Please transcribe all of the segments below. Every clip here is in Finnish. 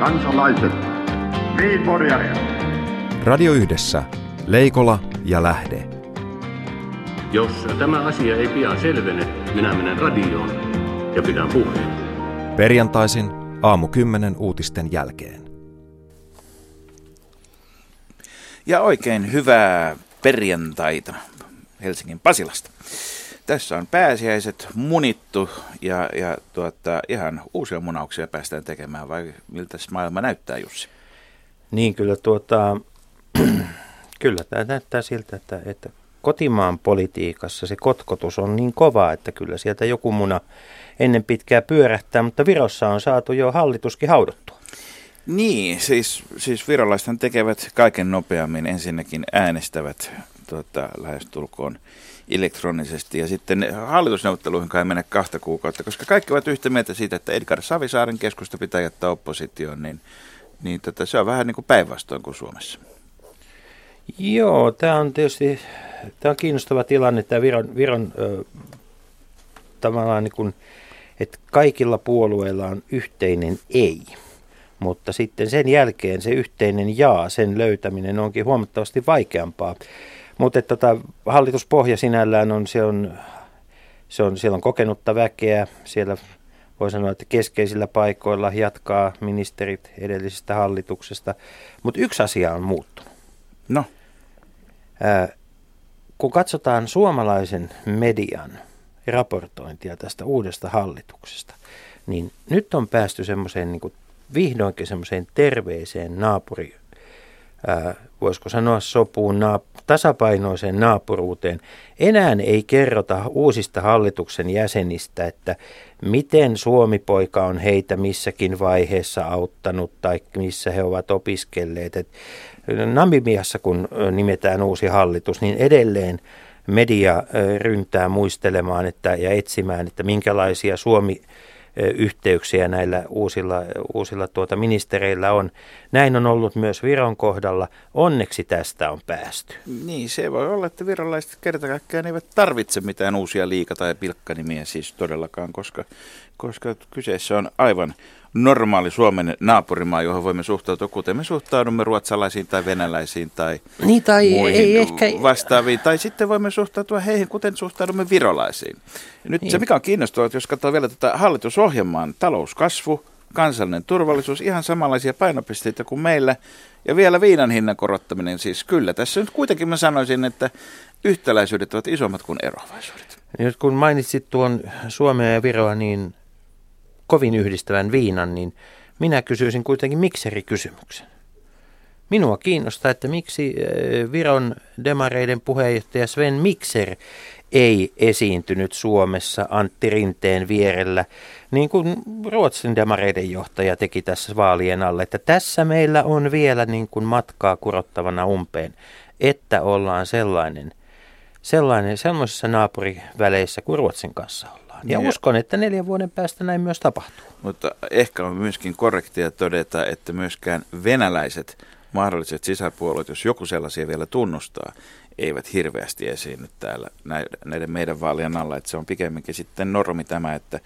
kansalaiset, Viinporjaria. Radio Yhdessä, Leikola ja Lähde. Jos tämä asia ei pian selvene, minä menen radioon ja pidän puheen. Perjantaisin aamu 10 uutisten jälkeen. Ja oikein hyvää perjantaita Helsingin Pasilasta. Tässä on pääsiäiset munittu ja, ja tuota, ihan uusia munauksia päästään tekemään, vai miltä maailma näyttää, Jussi? Niin kyllä tuota, kyllä tämä näyttää siltä, että, että kotimaan politiikassa se kotkotus on niin kova, että kyllä sieltä joku muna ennen pitkää pyörähtää, mutta Virossa on saatu jo hallituskin haudottua. Niin, siis, siis virolaisethan tekevät kaiken nopeammin. Ensinnäkin äänestävät tuota, lähestulkoon elektronisesti ja sitten hallitusneuvotteluihin kai mene kahta kuukautta, koska kaikki ovat yhtä mieltä siitä, että Edgar Savisaaren keskusta pitää jättää oppositioon, niin, niin tota, se on vähän niin kuin päinvastoin kuin Suomessa. Joo, tämä on tietysti tämä on kiinnostava tilanne, tämä Viron, Viron ö, tavallaan niin kuin, että kaikilla puolueilla on yhteinen ei. Mutta sitten sen jälkeen se yhteinen jaa, sen löytäminen onkin huomattavasti vaikeampaa. Mutta tota, hallituspohja sinällään on, se on, se on, siellä on kokenutta väkeä, siellä voi sanoa, että keskeisillä paikoilla jatkaa ministerit edellisestä hallituksesta. Mutta yksi asia on muuttunut. No. Ää, kun katsotaan suomalaisen median raportointia tästä uudesta hallituksesta, niin nyt on päästy semmoiseen niin vihdoinkin semmoiseen terveeseen naapuri, ää, voisiko sanoa sopuun, naap- tasapainoiseen naapuruuteen. Enää ei kerrota uusista hallituksen jäsenistä, että miten Suomi-poika on heitä missäkin vaiheessa auttanut tai missä he ovat opiskelleet. Et Namibiassa, kun nimetään uusi hallitus, niin edelleen media ryntää muistelemaan että, ja etsimään, että minkälaisia Suomi yhteyksiä näillä uusilla, uusilla tuota ministereillä on. Näin on ollut myös Viron kohdalla. Onneksi tästä on päästy. Niin, se voi olla, että virolaiset kertakaikkiaan eivät tarvitse mitään uusia liika- tai pilkkanimiä siis todellakaan, koska, koska kyseessä on aivan normaali Suomen naapurimaa, johon voimme suhtautua, kuten me suhtaudumme ruotsalaisiin tai venäläisiin tai, niin, tai muihin ei ehkä... vastaaviin. Tai sitten voimme suhtautua heihin, kuten suhtaudumme virolaisiin. Ja nyt niin. se, mikä on kiinnostavaa, että jos katsoo vielä tätä hallitusohjelmaa, talouskasvu, kansallinen turvallisuus, ihan samanlaisia painopisteitä kuin meillä. Ja vielä viinan hinnan korottaminen, siis kyllä. Tässä nyt kuitenkin mä sanoisin, että yhtäläisyydet ovat isommat kuin eroavaisuudet. Nyt kun mainitsit tuon Suomea ja Viroa, niin kovin yhdistävän viinan, niin minä kysyisin kuitenkin mikserikysymyksen. Minua kiinnostaa, että miksi eh, Viron demareiden puheenjohtaja Sven Mikser ei esiintynyt Suomessa Antti Rinteen vierellä, niin kuin Ruotsin demareiden johtaja teki tässä vaalien alle, että tässä meillä on vielä niin kuin matkaa kurottavana umpeen, että ollaan sellainen, sellainen sellaisissa naapuriväleissä kuin Ruotsin kanssa on. Ja niin. uskon, että neljän vuoden päästä näin myös tapahtuu. Mutta ehkä on myöskin korrektia todeta, että myöskään venäläiset mahdolliset sisäpuolueet, jos joku sellaisia vielä tunnustaa, eivät hirveästi esiinny täällä näiden meidän vaalien alla. Että se on pikemminkin sitten normi tämä, että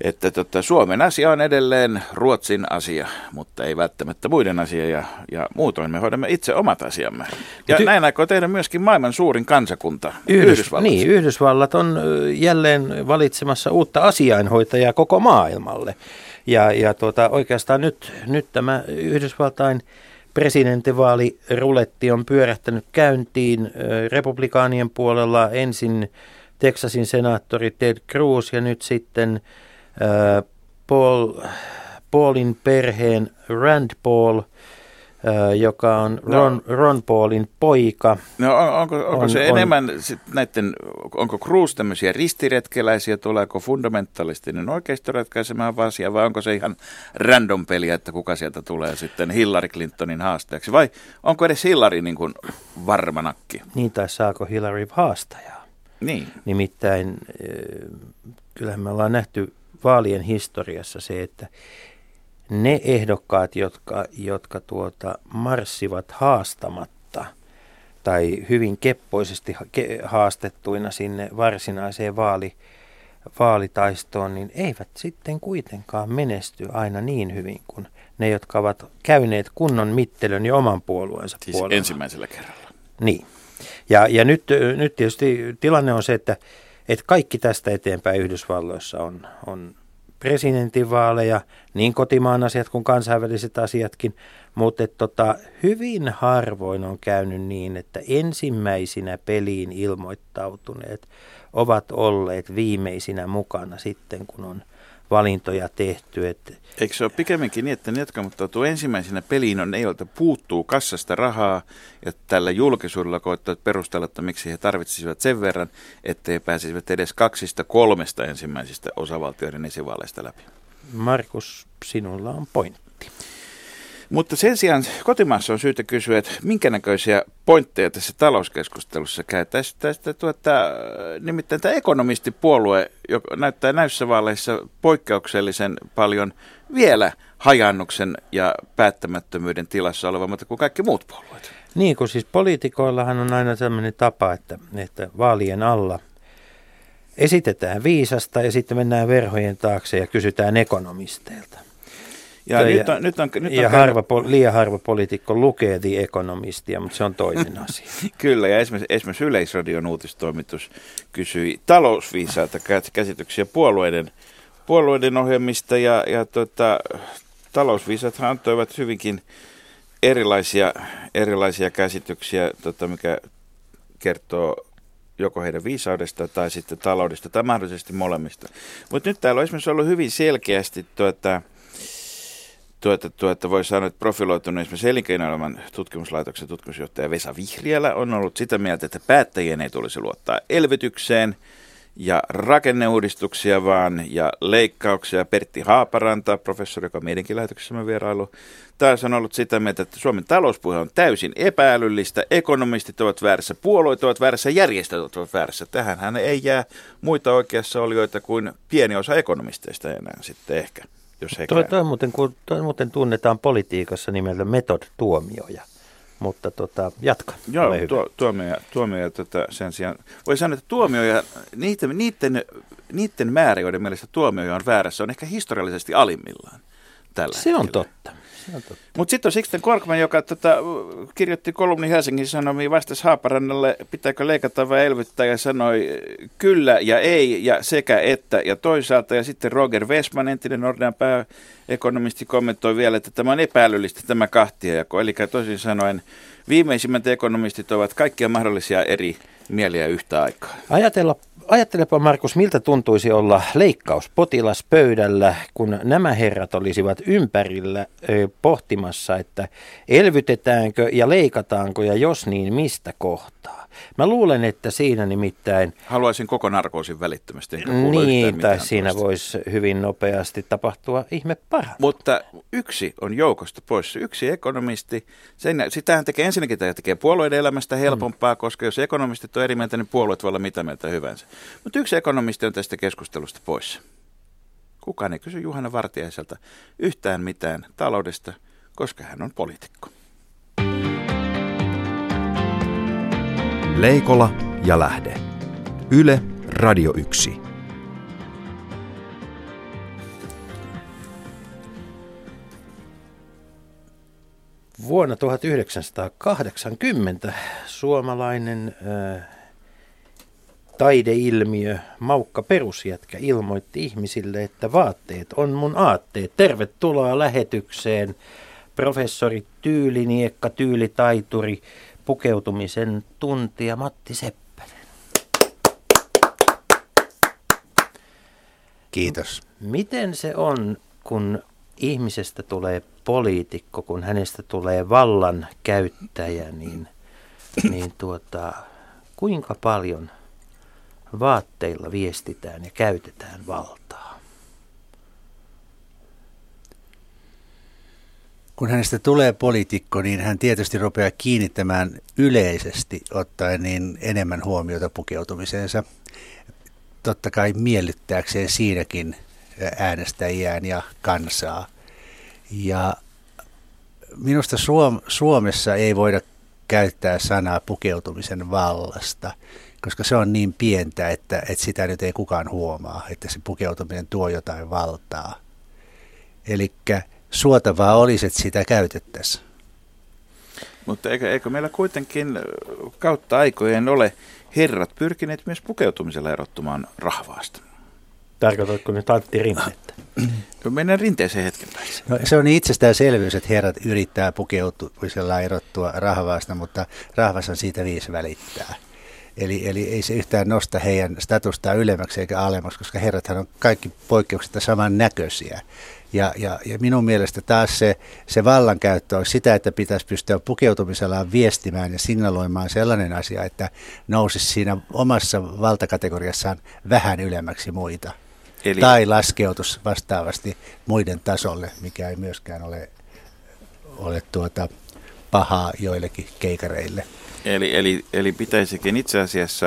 että tota, Suomen asia on edelleen Ruotsin asia, mutta ei välttämättä muiden asia ja, ja muutoin me hoidamme itse omat asiamme. Ja ty- näin aikoo tehdä myöskin maailman suurin kansakunta, Yhdys, Yhdysvallat. Niin, Yhdysvallat on jälleen valitsemassa uutta asiainhoitajaa koko maailmalle. Ja, ja tuota, oikeastaan nyt, nyt tämä Yhdysvaltain presidentinvaaliruletti on pyörähtänyt käyntiin republikaanien puolella ensin Texasin senaattori Ted Cruz ja nyt sitten Paul, Paulin perheen Rand Paul, joka on no. Ron, no, Ron Paulin poika. No on, onko, onko on, se on, enemmän sit näiden, onko Cruz tämmöisiä ristiretkeläisiä, tuleeko fundamentalistinen oikeisto ratkaisemaan asia vai onko se ihan random peliä, että kuka sieltä tulee sitten Hillary Clintonin haastajaksi vai onko edes Hillary niin kuin varma nakki? Niin tai saako Hillary haastajaa? Niin. Nimittäin kyllähän me ollaan nähty vaalien historiassa se, että ne ehdokkaat, jotka, jotka tuota, marssivat haastamatta tai hyvin keppoisesti haastettuina sinne varsinaiseen vaali, vaalitaistoon, niin eivät sitten kuitenkaan menesty aina niin hyvin kuin ne, jotka ovat käyneet kunnon mittelön ja oman puolueensa Siis puolella. ensimmäisellä kerralla. Niin. Ja, ja nyt, nyt tietysti tilanne on se, että, että kaikki tästä eteenpäin Yhdysvalloissa on, on presidentinvaaleja, niin kotimaan asiat kuin kansainväliset asiatkin, mutta tota, hyvin harvoin on käynyt niin, että ensimmäisinä peliin ilmoittautuneet ovat olleet viimeisinä mukana sitten, kun on valintoja tehty. Että Eikö se ole pikemminkin niin, että ne, jotka muttautuu ensimmäisenä peliin, on ne, joilta puuttuu kassasta rahaa ja tällä julkisuudella koettavat perustella, että miksi he tarvitsisivat sen verran, ettei pääsisivät edes kaksista kolmesta ensimmäisistä osavaltioiden esivaaleista läpi. Markus, sinulla on pointti. Mutta sen sijaan kotimaassa on syytä kysyä, että minkä näköisiä pointteja tässä talouskeskustelussa käy. Tästä, tästä tuota, nimittäin tämä ekonomistipuolue joka näyttää näissä vaaleissa poikkeuksellisen paljon vielä hajannuksen ja päättämättömyyden tilassa olevammat kuin kaikki muut puolueet. Niin kuin siis poliitikoillahan on aina sellainen tapa, että, että vaalien alla esitetään viisasta ja sitten mennään verhojen taakse ja kysytään ekonomisteilta. Ja, nyt on, nyt on, nyt ja on harva, po- liian harva poliitikko lukee The Economistia, mutta se on toinen asia. Kyllä, ja esimerkiksi, esimerkiksi Yleisradion uutistoimitus kysyi talousviisaita kä- käsityksiä puolueiden, puolueiden ohjelmista, ja, ja tota, talousviisathan antoivat hyvinkin erilaisia, erilaisia käsityksiä, tota, mikä kertoo joko heidän viisaudesta tai sitten taloudesta tai mahdollisesti molemmista. Mutta nyt täällä on esimerkiksi ollut hyvin selkeästi tuota, tuota, tuota, voi sanoa, että profiloitunut esimerkiksi elinkeinoelämän tutkimuslaitoksen tutkimusjohtaja Vesa Vihriälä on ollut sitä mieltä, että päättäjien ei tulisi luottaa elvytykseen ja rakenneuudistuksia vaan ja leikkauksia. Pertti Haaparanta, professori, joka on meidänkin lähetyksessämme vierailu, taas on ollut sitä mieltä, että Suomen talouspuhe on täysin epäälyllistä, ekonomistit ovat väärässä, puolueet ovat väärässä, järjestöt ovat väärässä. Tähän ei jää muita oikeassa olijoita kuin pieni osa ekonomisteista enää sitten ehkä jos he Toi, toi, muuten, kun, toi muuten tunnetaan politiikassa nimeltä metod-tuomioja, mutta tota, jatka. Joo, tuo, tuomioja, tuomioja tota, sen sijaan. Voi sanoa, että tuomioja, niiden, niiden, niiden määrä, joiden mielestä tuomioja on väärässä, on ehkä historiallisesti alimmillaan tällä Se hetkellä. on totta. Mutta sitten on Sixten Korkman, joka tota, kirjoitti kolumni Helsingin Sanomiin, vastasi Haaparannalle, pitääkö leikata vai elvyttää, ja sanoi kyllä ja ei, ja sekä että, ja toisaalta. Ja sitten Roger Westman, entinen Nordean pääekonomisti, kommentoi vielä, että tämä on epäälyllistä tämä kahtiajako. Eli toisin sanoen viimeisimmät ekonomistit ovat kaikkia mahdollisia eri mieliä yhtä aikaa. Ajatella, ajattelepa Markus, miltä tuntuisi olla leikkauspotilas pöydällä, kun nämä herrat olisivat ympärillä pohtimassa, että elvytetäänkö ja leikataanko ja jos niin mistä kohtaa. Mä luulen, että siinä nimittäin Haluaisin koko narkoosin välittömästi. enkä niin, tai siinä toista. voisi hyvin nopeasti tapahtua ihme parha. Mutta yksi on joukosta pois. Yksi ekonomisti, sen, sitähän tekee ensinnäkin tämä tekee puolueiden elämästä helpompaa, mm. koska jos ekonomistit on eri mieltä, niin puolueet voi olla mitä mieltä hyvänsä. Mutta yksi ekonomisti on tästä keskustelusta pois. Kukaan ei kysy Juhana Vartiaiselta yhtään mitään taloudesta, koska hän on poliitikko. Leikola ja Lähde. Yle Radio 1. Vuonna 1980 suomalainen äh, taideilmiö Maukka Perusjätkä ilmoitti ihmisille, että vaatteet on mun aatteet. Tervetuloa lähetykseen professori Tyyliniekka, tyylitaituri, pukeutumisen tuntija Matti Seppänen. Kiitos. Miten se on, kun ihmisestä tulee poliitikko, kun hänestä tulee vallan käyttäjä, niin, niin tuota, kuinka paljon vaatteilla viestitään ja käytetään valtaa? Kun hänestä tulee poliitikko, niin hän tietysti rupeaa kiinnittämään yleisesti ottaen niin enemmän huomiota pukeutumiseensa. Totta kai miellyttääkseen siinäkin äänestäjiään ja kansaa. Ja minusta Suom- Suomessa ei voida käyttää sanaa pukeutumisen vallasta, koska se on niin pientä, että, että sitä nyt ei kukaan huomaa, että se pukeutuminen tuo jotain valtaa. Eli suotavaa olisi, että sitä käytettäisiin. Mutta eikö, eikö meillä kuitenkin kautta aikojen ole herrat pyrkineet myös pukeutumisella erottumaan rahvaasta? Tarkoitatko nyt Antti Rinnettä? No mennään rinteeseen hetken päästä. No, se on niin itsestäänselvyys, että herrat yrittää pukeutumisella erottua rahvaasta, mutta rahvas on siitä viisi välittää. Eli, eli ei se yhtään nosta heidän statustaan ylemmäksi eikä alemmaksi, koska herrathan on kaikki poikkeuksista saman näköisiä. Ja, ja, ja minun mielestä taas se, se vallankäyttö on sitä, että pitäisi pystyä pukeutumisellaan viestimään ja signaloimaan sellainen asia, että nousisi siinä omassa valtakategoriassaan vähän ylemmäksi muita. Eli... Tai laskeutus vastaavasti muiden tasolle, mikä ei myöskään ole, ole tuota pahaa joillekin keikareille. Eli, eli, eli pitäisikin itse asiassa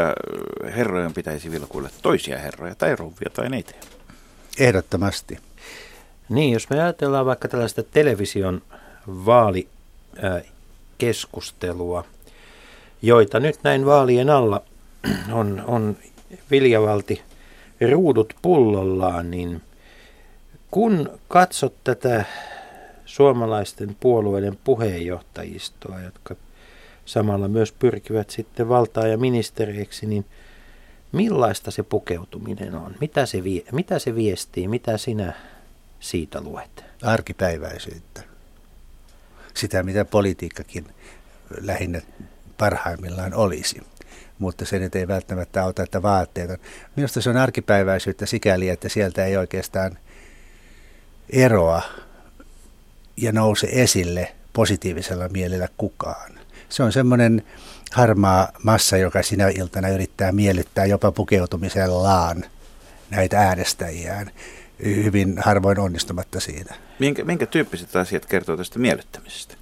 herrojen pitäisi vilkuilla toisia herroja tai rouvia tai neitä? Ehdottomasti. Niin, jos me ajatellaan vaikka tällaista television vaalikeskustelua, joita nyt näin vaalien alla on, on Viljavalti ruudut pullollaan, niin kun katsot tätä suomalaisten puolueiden puheenjohtajistoa, jotka samalla myös pyrkivät sitten valtaa ja ministereiksi, niin millaista se pukeutuminen on? Mitä se, vie, mitä se viestii? Mitä sinä siitä luet? Arkipäiväisyyttä. Sitä, mitä politiikkakin lähinnä parhaimmillaan olisi. Mutta se nyt ei välttämättä auta, että vaatteet on. Minusta se on arkipäiväisyyttä sikäli, että sieltä ei oikeastaan eroa ja nouse esille positiivisella mielellä kukaan. Se on semmoinen harmaa massa, joka sinä iltana yrittää miellyttää jopa pukeutumisellaan näitä äänestäjiään hyvin harvoin onnistumatta siinä. Minkä, minkä tyyppiset asiat kertoo tästä miellyttämisestä?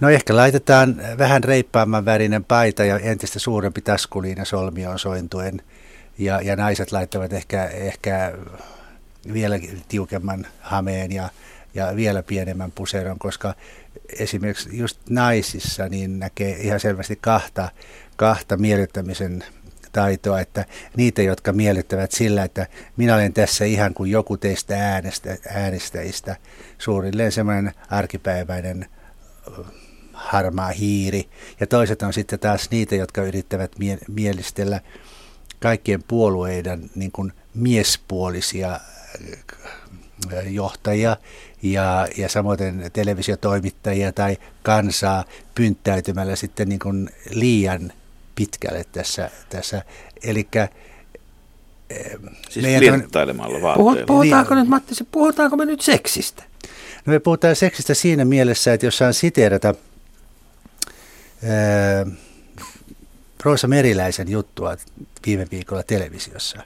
No ehkä laitetaan vähän reippaamman värinen paita ja entistä suurempi taskuliina solmioon sointuen. Ja, ja naiset laittavat ehkä, ehkä vielä tiukemman hameen ja, ja vielä pienemmän puseron, koska esimerkiksi just naisissa niin näkee ihan selvästi kahta, kahta miellyttämisen taitoa, että niitä, jotka miellyttävät sillä, että minä olen tässä ihan kuin joku teistä äänestä, äänestäjistä, suurilleen semmoinen arkipäiväinen harmaa hiiri. Ja toiset on sitten taas niitä, jotka yrittävät mie- mielistellä kaikkien puolueiden niin kuin miespuolisia johtajia ja, ja samoin televisiotoimittajia tai kansaa pynttäytymällä sitten niin kuin liian pitkälle tässä. tässä. Eli Siis flirttailemalla vaatteilla. Puhutaanko niin. nyt, Matti, puhutaanko me nyt seksistä? No me puhutaan seksistä siinä mielessä, että jos saan siteerata ää, Roosa Meriläisen juttua viime viikolla televisiossa,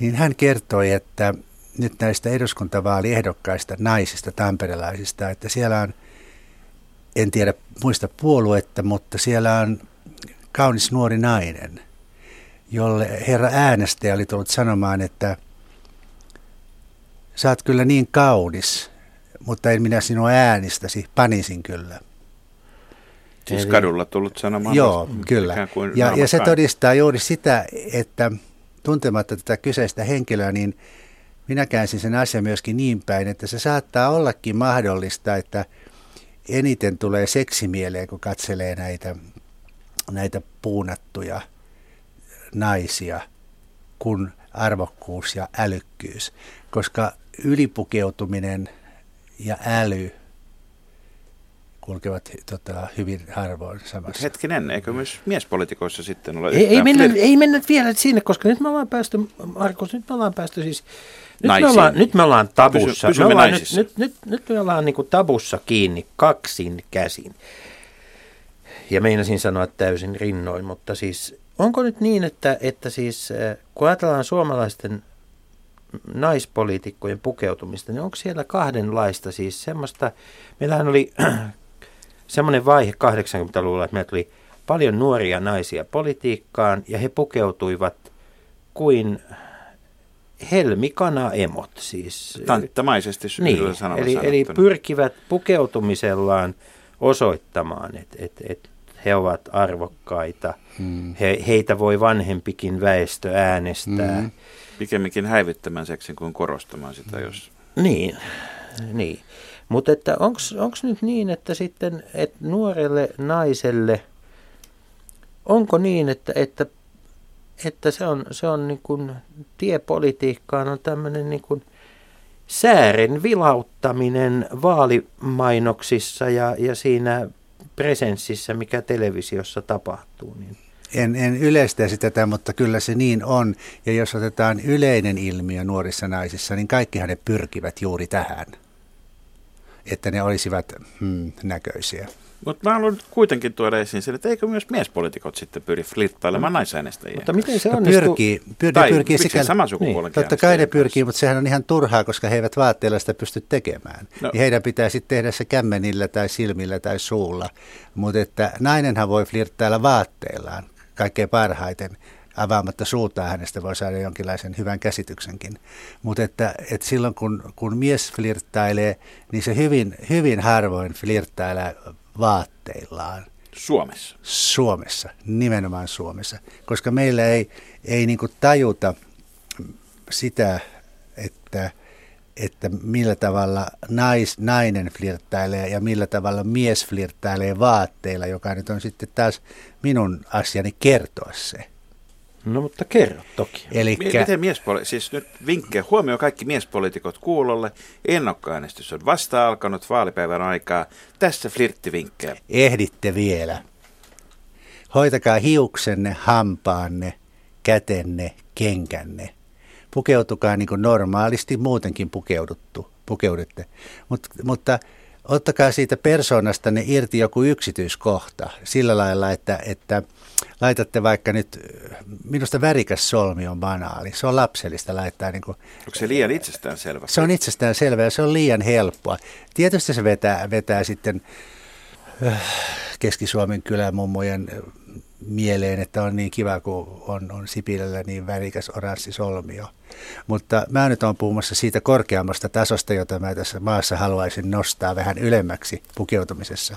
niin hän kertoi, että nyt näistä eduskuntavaaliehdokkaista naisista, tamperelaisista, että siellä on, en tiedä muista puoluetta, mutta siellä on kaunis nuori nainen, jolle herra äänestäjä oli tullut sanomaan, että sä oot kyllä niin kaunis, mutta en minä sinua äänistäsi, panisin kyllä. Siis Eli, kadulla tullut sanomaan. Joo, kyllä. Ja, ja se todistaa juuri sitä, että tuntematta tätä kyseistä henkilöä, niin minä käänsin sen asian myöskin niin päin, että se saattaa ollakin mahdollista, että eniten tulee seksimieleen, kun katselee näitä näitä puunattuja naisia kuin arvokkuus ja älykkyys, koska ylipukeutuminen ja äly kulkevat tota, hyvin harvoin samassa. Hetkinen, eikö myös miespolitikoissa sitten ole ei, ei, mennä, ei mennä vielä sinne, koska nyt me ollaan päästy, Markus, nyt me ollaan päästy siis, nyt me ollaan, nyt me ollaan tabussa, Pysy, me ollaan, nyt, nyt, nyt, nyt me ollaan niin kuin tabussa kiinni kaksin käsin ja meinasin sanoa täysin rinnoin, mutta siis onko nyt niin, että, että siis äh, kun ajatellaan suomalaisten naispoliitikkojen pukeutumista, niin onko siellä kahdenlaista siis semmoista, meillähän oli semmoinen vaihe 80-luvulla, että meillä tuli paljon nuoria naisia politiikkaan ja he pukeutuivat kuin helmikana-emot siis. Tanttamaisesti niin, eli, eli pyrkivät pukeutumisellaan osoittamaan, että et, et he ovat arvokkaita. Hmm. He, heitä voi vanhempikin väestö äänestää. Hmm. Pikemminkin häivyttämään seksin kuin korostamaan sitä, jos... Niin, niin. Mutta että onko nyt niin, että sitten että nuorelle naiselle, onko niin, että, että, että se on, se on niin kuin, tiepolitiikkaan on tämmöinen niin kuin säären vilauttaminen vaalimainoksissa ja, ja siinä presenssissä, mikä televisiossa tapahtuu. Niin. En, en yleistäisi tätä, mutta kyllä se niin on. Ja jos otetaan yleinen ilmiö nuorissa naisissa, niin kaikkihan ne pyrkivät juuri tähän että ne olisivat hmm, näköisiä. Mutta mä haluan kuitenkin tuoda esiin sen, että eikö myös miespolitiikot sitten pyri flirttailemaan no. naisäänestäjiä? Mutta miten se no onnistuu? Pyrkii, pyr, tai pyrkii sikä... sama sukupuolen niin, Totta kai ne pyrkii, mutta sehän on ihan turhaa, koska he eivät vaatteilla sitä pysty tekemään. No. Niin heidän pitää sitten tehdä se kämmenillä tai silmillä tai suulla. Mutta että nainenhan voi flirttailla vaatteillaan kaikkein parhaiten avaamatta suutaan hänestä voi saada jonkinlaisen hyvän käsityksenkin. Mutta että, että silloin kun, kun mies flirttailee, niin se hyvin, hyvin harvoin flirttailee vaatteillaan. Suomessa? Suomessa, nimenomaan Suomessa. Koska meillä ei, ei niin tajuta sitä, että, että millä tavalla nais, nainen flirttailee ja millä tavalla mies flirttailee vaatteilla, joka nyt on sitten taas minun asiani kertoa se. No mutta kerro toki. Elikkä... Miten miespoli... siis nyt vinkkejä, huomio kaikki miespolitiikot kuulolle. Ennakkoäänestys on vasta alkanut vaalipäivän aikaa. Tässä flirttivinkkejä. Ehditte vielä. Hoitakaa hiuksenne, hampaanne, kätenne, kenkänne. Pukeutukaa niin kuin normaalisti muutenkin pukeuduttu, pukeudutte. Mut, mutta ottakaa siitä persoonastanne irti joku yksityiskohta sillä lailla, että, että – laitatte vaikka nyt, minusta värikäs solmi on banaali. Se on lapsellista laittaa. Niin kuin, Onko se liian itsestään selvä? Se on itsestään selvä ja se on liian helppoa. Tietysti se vetää, vetää sitten äh, Keski-Suomen kylämummojen mieleen, että on niin kiva, kun on, on Sipilällä niin värikäs oranssi solmio. Mutta mä nyt olen puhumassa siitä korkeammasta tasosta, jota mä tässä maassa haluaisin nostaa vähän ylemmäksi pukeutumisessa.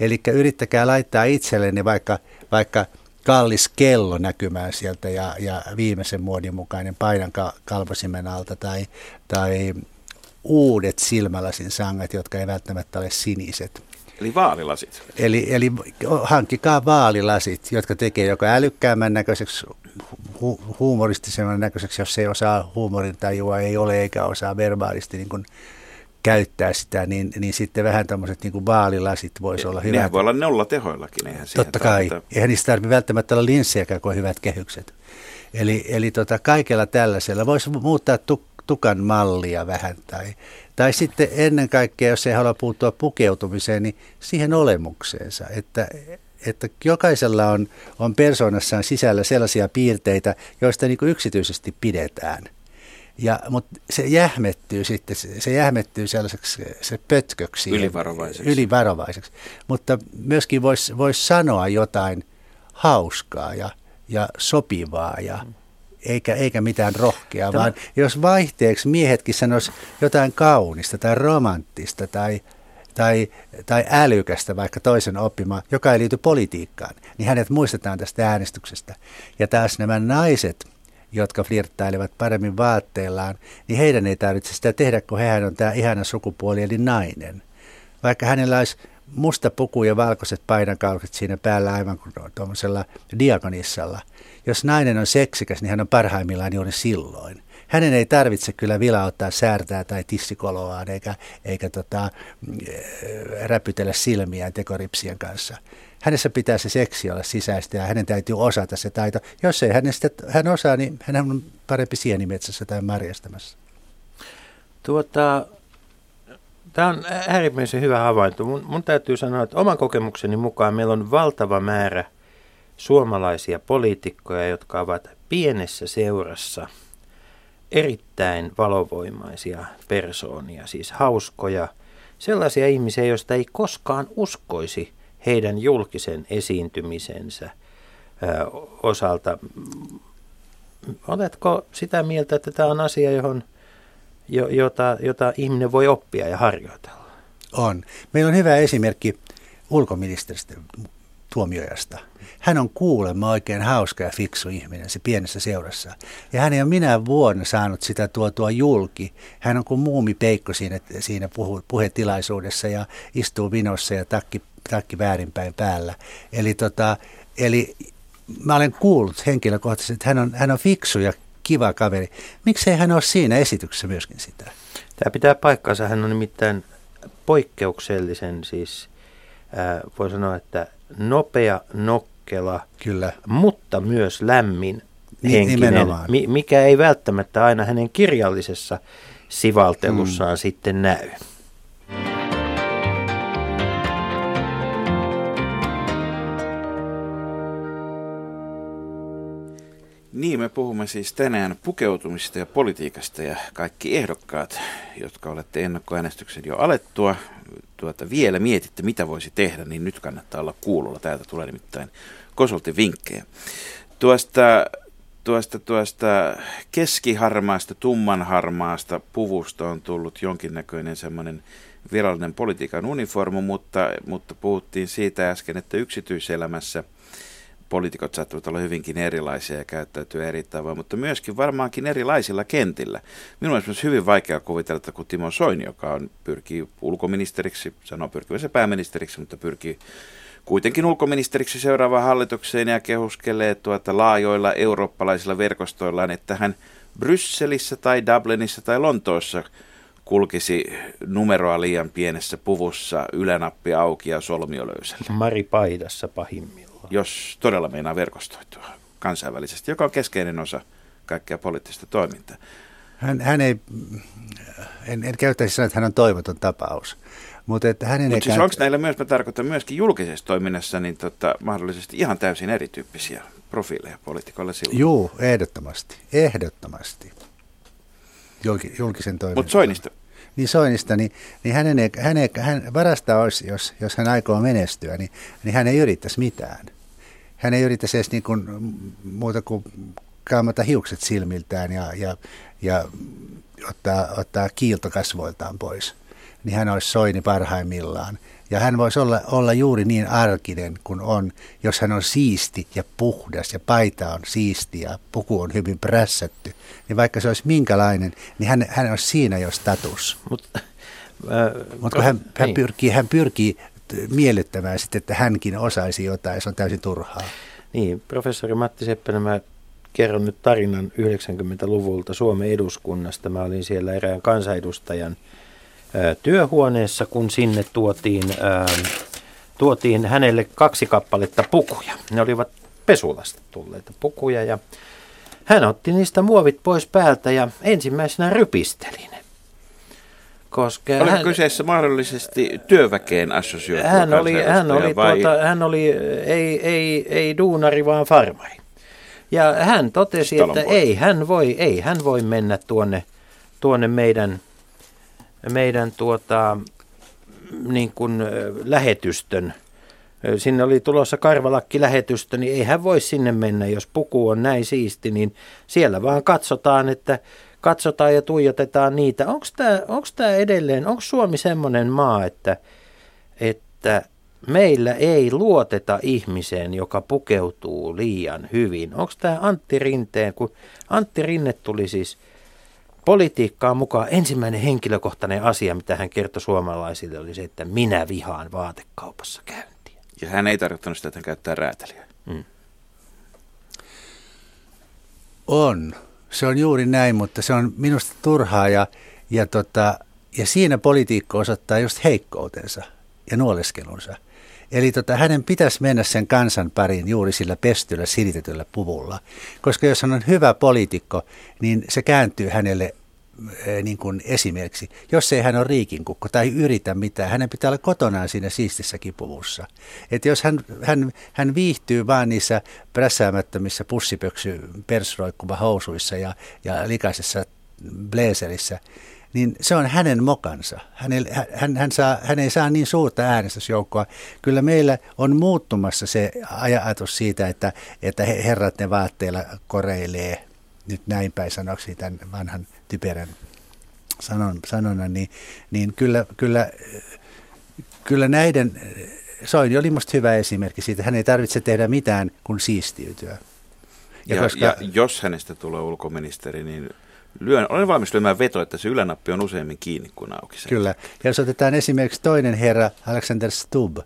Eli yrittäkää laittaa itsellenne vaikka, vaikka kallis kello näkymään sieltä ja, ja viimeisen muodin mukainen paidan kalvosimen alta tai, tai uudet silmälasin sangat, jotka ei välttämättä ole siniset. Eli vaalilasit. Eli, eli hankkikaa vaalilasit, jotka tekee joko älykkäämmän näköiseksi, hu, huumoristisemman näköiseksi, jos ei osaa huumorin tajua, ei ole eikä osaa verbaalisti niin kuin käyttää sitä, niin, niin sitten vähän tämmöiset niin vaalilasit voisi olla hyvät. Nehän voi olla nolla tehoillakin. Eihän Totta kai. Tarvita. Eihän niistä tarvitse välttämättä olla linssejäkään kuin hyvät kehykset. Eli, eli tota, kaikella tällaisella voisi muuttaa tuk, tukan mallia vähän tai, tai sitten ennen kaikkea, jos ei halua puuttua pukeutumiseen, niin siihen olemukseensa, että, että jokaisella on, on persoonassaan sisällä sellaisia piirteitä, joista niin kuin yksityisesti pidetään – ja, mutta se jähmettyy sitten, se jähmettyy sellaiseksi se pötköksi. Ylivarovaiseksi. Ylivarovaiseksi. Mutta myöskin voisi vois sanoa jotain hauskaa ja, ja sopivaa ja eikä, eikä mitään rohkeaa, Tämä... vaan jos vaihteeksi miehetkin sanoisi jotain kaunista tai romanttista tai, tai, tai älykästä vaikka toisen oppimaan, joka ei liity politiikkaan, niin hänet muistetaan tästä äänestyksestä. Ja taas nämä naiset, jotka flirttailevat paremmin vaatteillaan, niin heidän ei tarvitse sitä tehdä, kun hän on tämä ihana sukupuoli, eli nainen. Vaikka hänellä olisi musta puku ja valkoiset painankaukset siinä päällä aivan kuin tuollaisella diakonissalla. Jos nainen on seksikäs, niin hän on parhaimmillaan juuri silloin. Hänen ei tarvitse kyllä vilauttaa säärtää tai tissikoloaan eikä, eikä tota, räpytellä silmiään tekoripsien kanssa hänessä pitää se seksi olla sisäistä ja hänen täytyy osata se taito. Jos ei hänestä, hän osaa, niin hän on parempi sienimetsässä tai marjastamassa. Tuota, tämä on äärimmäisen hyvä havainto. Mun, mun täytyy sanoa, että oman kokemukseni mukaan meillä on valtava määrä suomalaisia poliitikkoja, jotka ovat pienessä seurassa erittäin valovoimaisia persoonia, siis hauskoja, sellaisia ihmisiä, joista ei koskaan uskoisi – heidän julkisen esiintymisensä osalta. Oletko sitä mieltä, että tämä on asia, johon, jota, jota ihminen voi oppia ja harjoitella? On. Meillä on hyvä esimerkki ulkoministeristä. tuomiojasta. Hän on kuulemma oikein hauska ja fiksu ihminen se pienessä seurassa. Ja hän ei ole minä vuonna saanut sitä tuotua julki. Hän on kuin muumi peikko siinä, siinä puhu, puhetilaisuudessa ja istuu vinossa ja takki, takki väärinpäin päällä. Eli, tota, eli mä olen kuullut henkilökohtaisesti, että hän on, hän on fiksu ja kiva kaveri. Miksei hän ole siinä esityksessä myöskin sitä? Tämä pitää paikkansa. Hän on nimittäin poikkeuksellisen siis, ää, voi sanoa, että nopea, nokkela, Kyllä. mutta myös lämmin henkinen, nimenomaan. mikä ei välttämättä aina hänen kirjallisessa sivaltelussaan mm. sitten näy. Niin, me puhumme siis tänään pukeutumista ja politiikasta ja kaikki ehdokkaat, jotka olette ennakkoäänestyksen jo alettua, tuota, vielä mietitte, mitä voisi tehdä, niin nyt kannattaa olla kuulolla. Täältä tulee nimittäin kosolti vinkkejä. Tuosta, tuosta, tuosta keskiharmaasta, tummanharmaasta puvusta on tullut jonkinnäköinen semmoinen virallinen politiikan uniformu, mutta, mutta puhuttiin siitä äsken, että yksityiselämässä – poliitikot saattavat olla hyvinkin erilaisia ja käyttäytyä eri tavoin, mutta myöskin varmaankin erilaisilla kentillä. Minun on myös hyvin vaikea kuvitella, että kun Timo Soini, joka on, pyrkii ulkoministeriksi, sanoo pyrkivänsä pääministeriksi, mutta pyrkii kuitenkin ulkoministeriksi seuraavaan hallitukseen ja kehuskelee tuota laajoilla eurooppalaisilla verkostoillaan, että hän Brysselissä tai Dublinissa tai Lontoossa kulkisi numeroa liian pienessä puvussa, ylänappi auki ja solmio löysällä. Mari Paidassa pahimmillaan. Jos todella meinaa verkostoitua kansainvälisesti, joka on keskeinen osa kaikkea poliittista toimintaa. Hän, hän ei, en, en käyttäisi sanoa, että hän on toivoton tapaus. Mutta että hänen Mutta siis onko näillä myös, mä tarkoitan myöskin julkisessa toiminnassa, niin tota, mahdollisesti ihan täysin erityyppisiä profiileja poliitikoilla silloin? Juu, ehdottomasti. Ehdottomasti. Julki, julkisen toiminnan. Mutta Soinista, Niin Soinista, niin, niin hänen, ei- hän, ei- hän varasta olisi, jos, jos hän aikoo menestyä, niin, niin hän ei yrittäisi mitään. Hän ei yrittäisi edes niin kuin, muuta kuin kaamata hiukset silmiltään ja, ja, ja ottaa, ottaa kiilto kasvoiltaan pois. Niin hän olisi Soini parhaimmillaan. Ja hän voisi olla, olla juuri niin arkinen kuin on, jos hän on siisti ja puhdas ja paita on siisti ja puku on hyvin prässätty. Niin vaikka se olisi minkälainen, niin hän, hän olisi siinä jo status. Mut, äh, Mutta kun hän, hän, niin. pyrkii, hän pyrkii miellyttämään sitten, että hänkin osaisi jotain, se on täysin turhaa. Niin, professori Matti Seppänen, mä kerron nyt tarinan 90-luvulta Suomen eduskunnasta. Mä olin siellä erään kansanedustajan työhuoneessa, kun sinne tuotiin, tuotiin hänelle kaksi kappaletta pukuja. Ne olivat pesulasta tulleita pukuja ja hän otti niistä muovit pois päältä ja ensimmäisenä rypisteli. Koska oliko hän, kyseessä mahdollisesti työväkeen assosioitua hän oli, hän oli, vai tuota, hän oli ei, ei, ei duunari, vaan farmari. Ja hän totesi, Siis että talonpoika. ei hän, voi, ei hän voi mennä tuonne, tuonne meidän, meidän tuota, niin kuin, lähetystön. Sinne oli tulossa karvalakki-lähetystö, niin ei hän voi sinne mennä, jos puku on näin siisti, niin siellä vaan katsotaan, että katsotaan ja tuijotetaan niitä. Onko tämä edelleen, onko Suomi semmoinen maa, että, että meillä ei luoteta ihmiseen, joka pukeutuu liian hyvin? Onko tämä Antti Rinteen, kun Antti Rinne tuli siis politiikkaan mukaan, ensimmäinen henkilökohtainen asia, mitä hän kertoi suomalaisille, oli se, että minä vihaan vaatekaupassa käyntiä. Ja hän ei tarkoittanut sitä, että hän käyttää räätäliä. On. Se on juuri näin, mutta se on minusta turhaa ja, ja, tota, ja siinä politiikko osoittaa just heikkoutensa ja nuoleskelunsa. Eli tota, hänen pitäisi mennä sen kansan pariin juuri sillä pestyllä silitetyllä puvulla. Koska jos hän on hyvä poliitikko, niin se kääntyy hänelle niin kuin esimerkiksi. Jos ei hän ole riikinkukko tai yritä mitään, hänen pitää olla kotonaan siinä siistissä kipuvussa. Että jos hän, hän, hän viihtyy vaan niissä prässäämättömissä pussipöksy persroikkuva housuissa ja, ja likaisessa blazerissa, niin se on hänen mokansa. Hänel, hän, hän, saa, hän ei saa niin suurta äänestysjoukkoa. Kyllä meillä on muuttumassa se ajatus siitä, että, että he- herrat ne vaatteilla koreilee, nyt näin päin sanoksi tämän vanhan typerän sanon, sanonnan, niin, niin kyllä, kyllä, kyllä näiden Soini oli musta hyvä esimerkki siitä. Hän ei tarvitse tehdä mitään kuin siistiytyä. Ja, ja, koska... ja jos hänestä tulee ulkoministeri, niin lyön, olen valmis lyömään veto, että se ylänappi on useammin kiinni kuin auki. Sen. Kyllä. Ja jos otetaan esimerkiksi toinen herra, Alexander Stubb,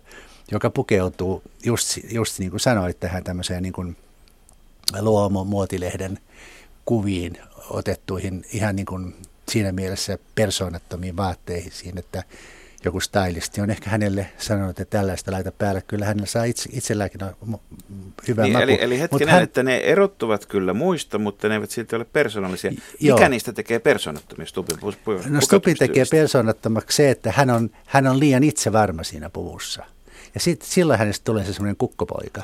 joka pukeutuu, just, just niin kuin sanoit, tähän tämmöiseen niin kuin luomo-muotilehden kuviin otettuihin ihan niin kuin siinä mielessä persoonattomiin vaatteihin, että joku stylisti on ehkä hänelle sanonut, että tällaista laita päälle. Kyllä hänellä saa itse, itselläkin on hyvä niin, maku. Eli, eli hetkinen, hän... että ne erottuvat kyllä muista, mutta ne eivät silti ole persoonallisia. Joo. Mikä niistä tekee persoonattomia Stubin pu- pu- No Stubin tekee persoonattomaksi se, että hän on, hän on liian itsevarma siinä puvussa. Ja sit, silloin hänestä tulee se semmoinen kukkopoika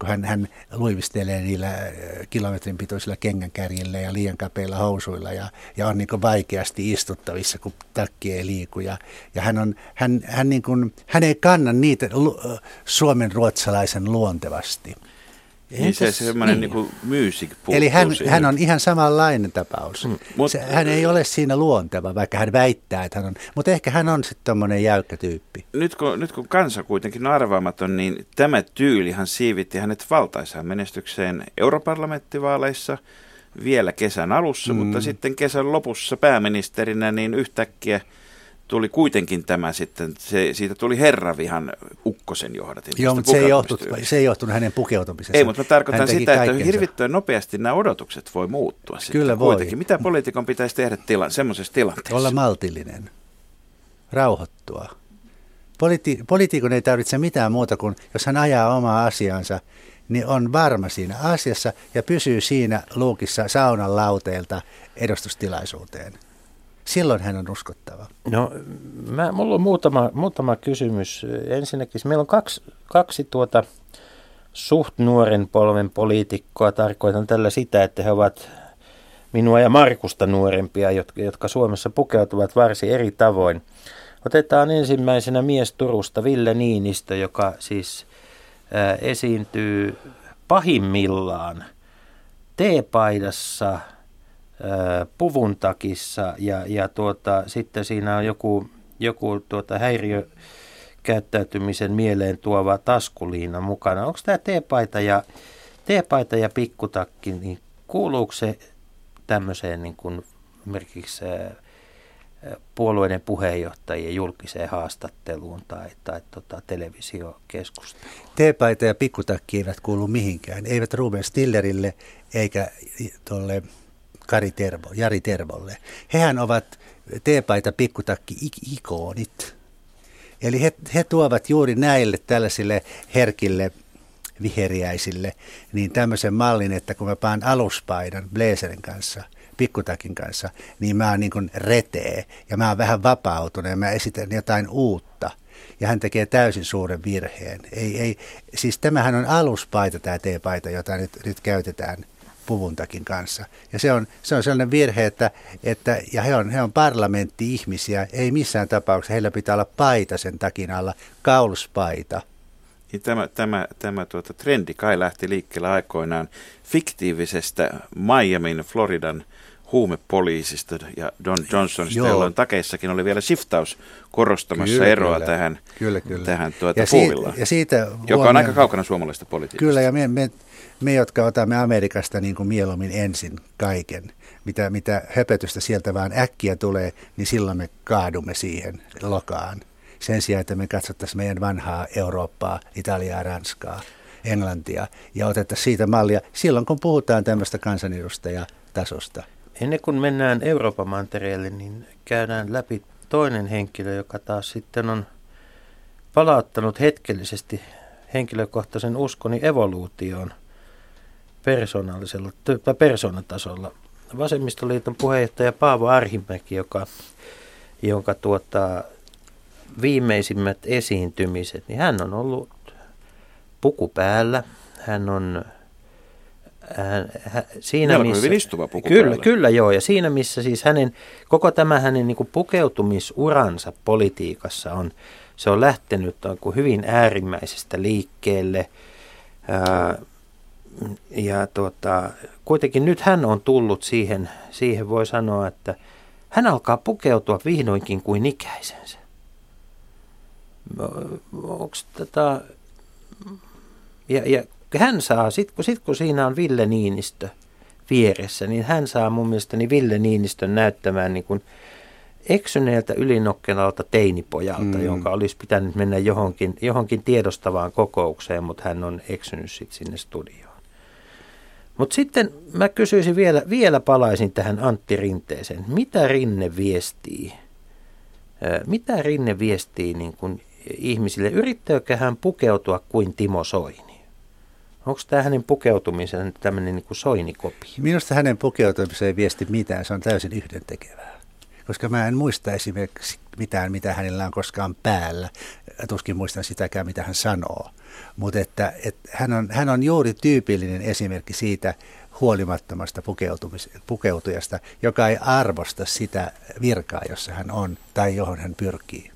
kun hän, hän luivistelee niillä äh, kilometrin pituisilla kengänkärjillä ja liian kapeilla housuilla ja, ja on niin vaikeasti istuttavissa, kun takki ei liiku. Ja, ja hän, on, hän, hän, niin kuin, hän ei kanna niitä äh, suomen ruotsalaisen luontevasti. Niin se semmoinen niin. niin music Eli hän, hän on ihan samanlainen tapaus. Mm, mut, se, hän ei ole siinä luonteva, vaikka hän väittää, että hän on. Mutta ehkä hän on sitten tuommoinen jäykkä tyyppi. Nyt kun, nyt kun kansa kuitenkin on arvaamaton, niin tämä tyylihan siivitti hänet valtaisaan menestykseen europarlamenttivaaleissa vielä kesän alussa, mm. mutta sitten kesän lopussa pääministerinä niin yhtäkkiä – tuli kuitenkin tämä sitten, se, siitä tuli herravihan ukkosen johdatin. Joo, mutta se ei, johtunut, se ei johtunut hänen pukeutumisesta. Ei, mutta mä tarkoitan sitä, kaikkensa. että hirvittävän nopeasti nämä odotukset voi muuttua. Kyllä voi. Kuitenkin. Mitä poliitikon pitäisi tehdä tila, semmoisessa tilanteessa? Olla maltillinen, rauhoittua. Politi- poliitikon ei tarvitse mitään muuta kuin, jos hän ajaa omaa asiansa, niin on varma siinä asiassa ja pysyy siinä luukissa saunan lauteelta edustustilaisuuteen silloin hän on uskottava. No, mä, mulla on muutama, muutama kysymys. Ensinnäkin, meillä on kaksi, kaksi tuota suht nuoren polven poliitikkoa. Tarkoitan tällä sitä, että he ovat minua ja Markusta nuorempia, jotka, jotka Suomessa pukeutuvat varsin eri tavoin. Otetaan ensimmäisenä mies Turusta, Ville Niinistö, joka siis ää, esiintyy pahimmillaan teepaidassa – puvun takissa ja, ja tuota, sitten siinä on joku, joku tuota häiriö käyttäytymisen mieleen tuova taskuliina mukana. Onko tämä teepaita ja, teepaita ja pikkutakki, niin kuuluuko se tämmöiseen niin kuin esimerkiksi puolueiden puheenjohtajien julkiseen haastatteluun tai, tai tota, televisiokeskusteluun? Teepaita ja pikkutakki eivät kuulu mihinkään. Eivät Ruben Stillerille eikä tuolle Kari Tervo, Jari Tervolle. Hehän ovat teepaita pikkutakki ikonit. Eli he, he tuovat juuri näille tällaisille herkille viheriäisille niin tämmöisen mallin, että kun mä paan aluspaidan blazerin kanssa, pikkutakin kanssa, niin mä oon niin kuin retee ja mä oon vähän vapautunut ja mä esitän jotain uutta. Ja hän tekee täysin suuren virheen. Ei, ei, siis tämähän on aluspaita tämä teepaita, jota nyt, nyt käytetään puvuntakin kanssa. Ja se on, se on sellainen virhe, että, että ja he on, he on parlamentti-ihmisiä, ei missään tapauksessa, heillä pitää olla paita sen takin alla, kauluspaita. Niin tämä, tämä, tämä tuota, trendi kai lähti liikkeelle aikoinaan fiktiivisestä Miamin, Floridan huumepoliisista ja Don Johnsonista, jolloin takeissakin oli vielä shiftaus korostamassa kyllä, eroa kyllä. tähän, kyllä, kyllä. tähän tuota, ja, siitä, ja siitä joka on aika kaukana suomalaisesta politiikasta. Kyllä, ja me, me me, jotka otamme Amerikasta niin kuin mieluummin ensin kaiken, mitä, mitä höpötystä sieltä vaan äkkiä tulee, niin silloin me kaadumme siihen lokaan. Sen sijaan, että me katsottaisiin meidän vanhaa Eurooppaa, Italiaa, Ranskaa, Englantia ja otettaisiin siitä mallia silloin, kun puhutaan tämmöistä kansanedustajatasosta. Ennen kuin mennään Euroopan mantereelle, niin käydään läpi toinen henkilö, joka taas sitten on palauttanut hetkellisesti henkilökohtaisen uskoni evoluutioon persoonallisella tai persoonatasolla. Vasemmistoliiton puheenjohtaja Paavo Arhimäki, joka, jonka tuota, viimeisimmät esiintymiset, niin hän on ollut puku päällä. Hän on hän, hän, siinä Melko missä, hyvin istuva puku kyllä, päällä. Kyllä joo, ja siinä missä siis hänen, koko tämä hänen niin kuin pukeutumisuransa politiikassa on, se on lähtenyt on hyvin äärimmäisestä liikkeelle. Ää, ja tuota, kuitenkin nyt hän on tullut siihen, siihen voi sanoa, että hän alkaa pukeutua vihdoinkin kuin ikäisensä. onko tota, ja, ja hän saa, sit kun, sit kun siinä on Ville Niinistö vieressä, niin hän saa mun mielestäni Ville Niinistön näyttämään niin kuin eksyneeltä ylinokkelalta teinipojalta, mm. jonka olisi pitänyt mennä johonkin, johonkin tiedostavaan kokoukseen, mutta hän on eksynyt sitten sinne studioon. Mutta sitten mä kysyisin vielä, vielä palaisin tähän Antti Rinteeseen. Mitä Rinne viestii? Mitä Rinne viestii niin kuin ihmisille? Yrittääkö hän pukeutua kuin Timo Soini? Onko tämä hänen pukeutumisen tämmöinen niin soinikopi? Minusta hänen pukeutumiseen ei viesti mitään, se on täysin yhdentekevää. Koska mä en muista esimerkiksi mitään, mitä hänellä on koskaan päällä. Tuskin muistan sitäkään, mitä hän sanoo. Mutta että, että hän, on, hän on juuri tyypillinen esimerkki siitä huolimattomasta pukeutujasta, joka ei arvosta sitä virkaa, jossa hän on tai johon hän pyrkii.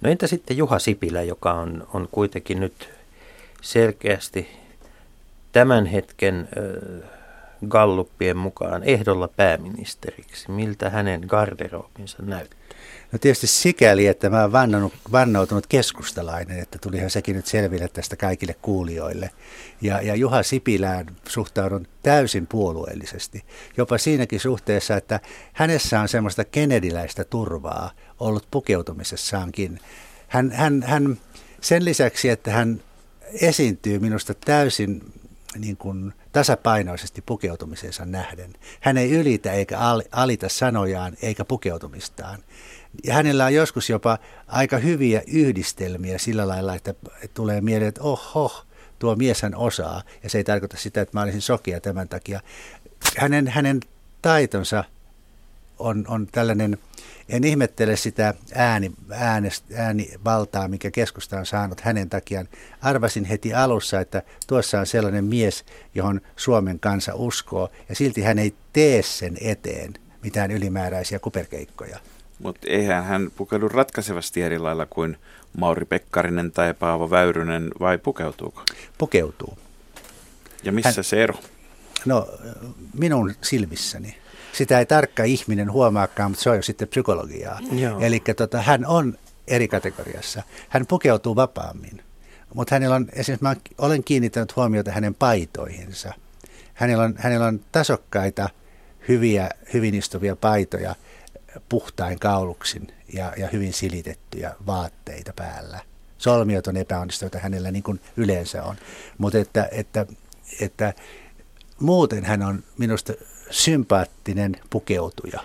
No entä sitten Juha Sipilä, joka on, on kuitenkin nyt selkeästi tämän hetken äh, galluppien mukaan ehdolla pääministeriksi. Miltä hänen garderobinsa näyttää? No tietysti sikäli, että mä oon vannonut, vannoutunut keskustalainen, että tulihan sekin nyt selville tästä kaikille kuulijoille. Ja, ja Juha Sipilään suhtaudun täysin puolueellisesti. Jopa siinäkin suhteessa, että hänessä on semmoista kenediläistä turvaa ollut pukeutumisessaankin. Hän, hän, hän, sen lisäksi, että hän esiintyy minusta täysin niin kuin tasapainoisesti pukeutumisensa nähden. Hän ei ylitä eikä alita sanojaan eikä pukeutumistaan. Ja hänellä on joskus jopa aika hyviä yhdistelmiä sillä lailla, että tulee mieleen, että oho, tuo mieshän osaa. Ja se ei tarkoita sitä, että mä olisin sokia tämän takia. Hänen, hänen taitonsa on, on tällainen, en ihmettele sitä ääni, äänest, äänivaltaa, mikä keskusta on saanut hänen takiaan. Arvasin heti alussa, että tuossa on sellainen mies, johon Suomen kansa uskoo, ja silti hän ei tee sen eteen mitään ylimääräisiä kuperkeikkoja. Mutta eihän hän pukeudu ratkaisevasti eri lailla kuin Mauri Pekkarinen tai Paavo Väyrynen, vai pukeutuuko? Pukeutuu. Ja missä hän, se ero? No, minun silmissäni. Sitä ei tarkka ihminen huomaakaan, mutta se on jo sitten psykologiaa. Eli tota, hän on eri kategoriassa. Hän pukeutuu vapaammin. Mutta hänellä on, esimerkiksi mä olen kiinnittänyt huomiota hänen paitoihinsa. Hänellä on, hänellä on tasokkaita, hyviä, hyvin istuvia paitoja – puhtain kauluksin ja, ja hyvin silitettyjä vaatteita päällä. Solmiot on epäonnistuneita hänellä niin kuin yleensä on. Mutta että, että, että muuten hän on minusta sympaattinen pukeutuja.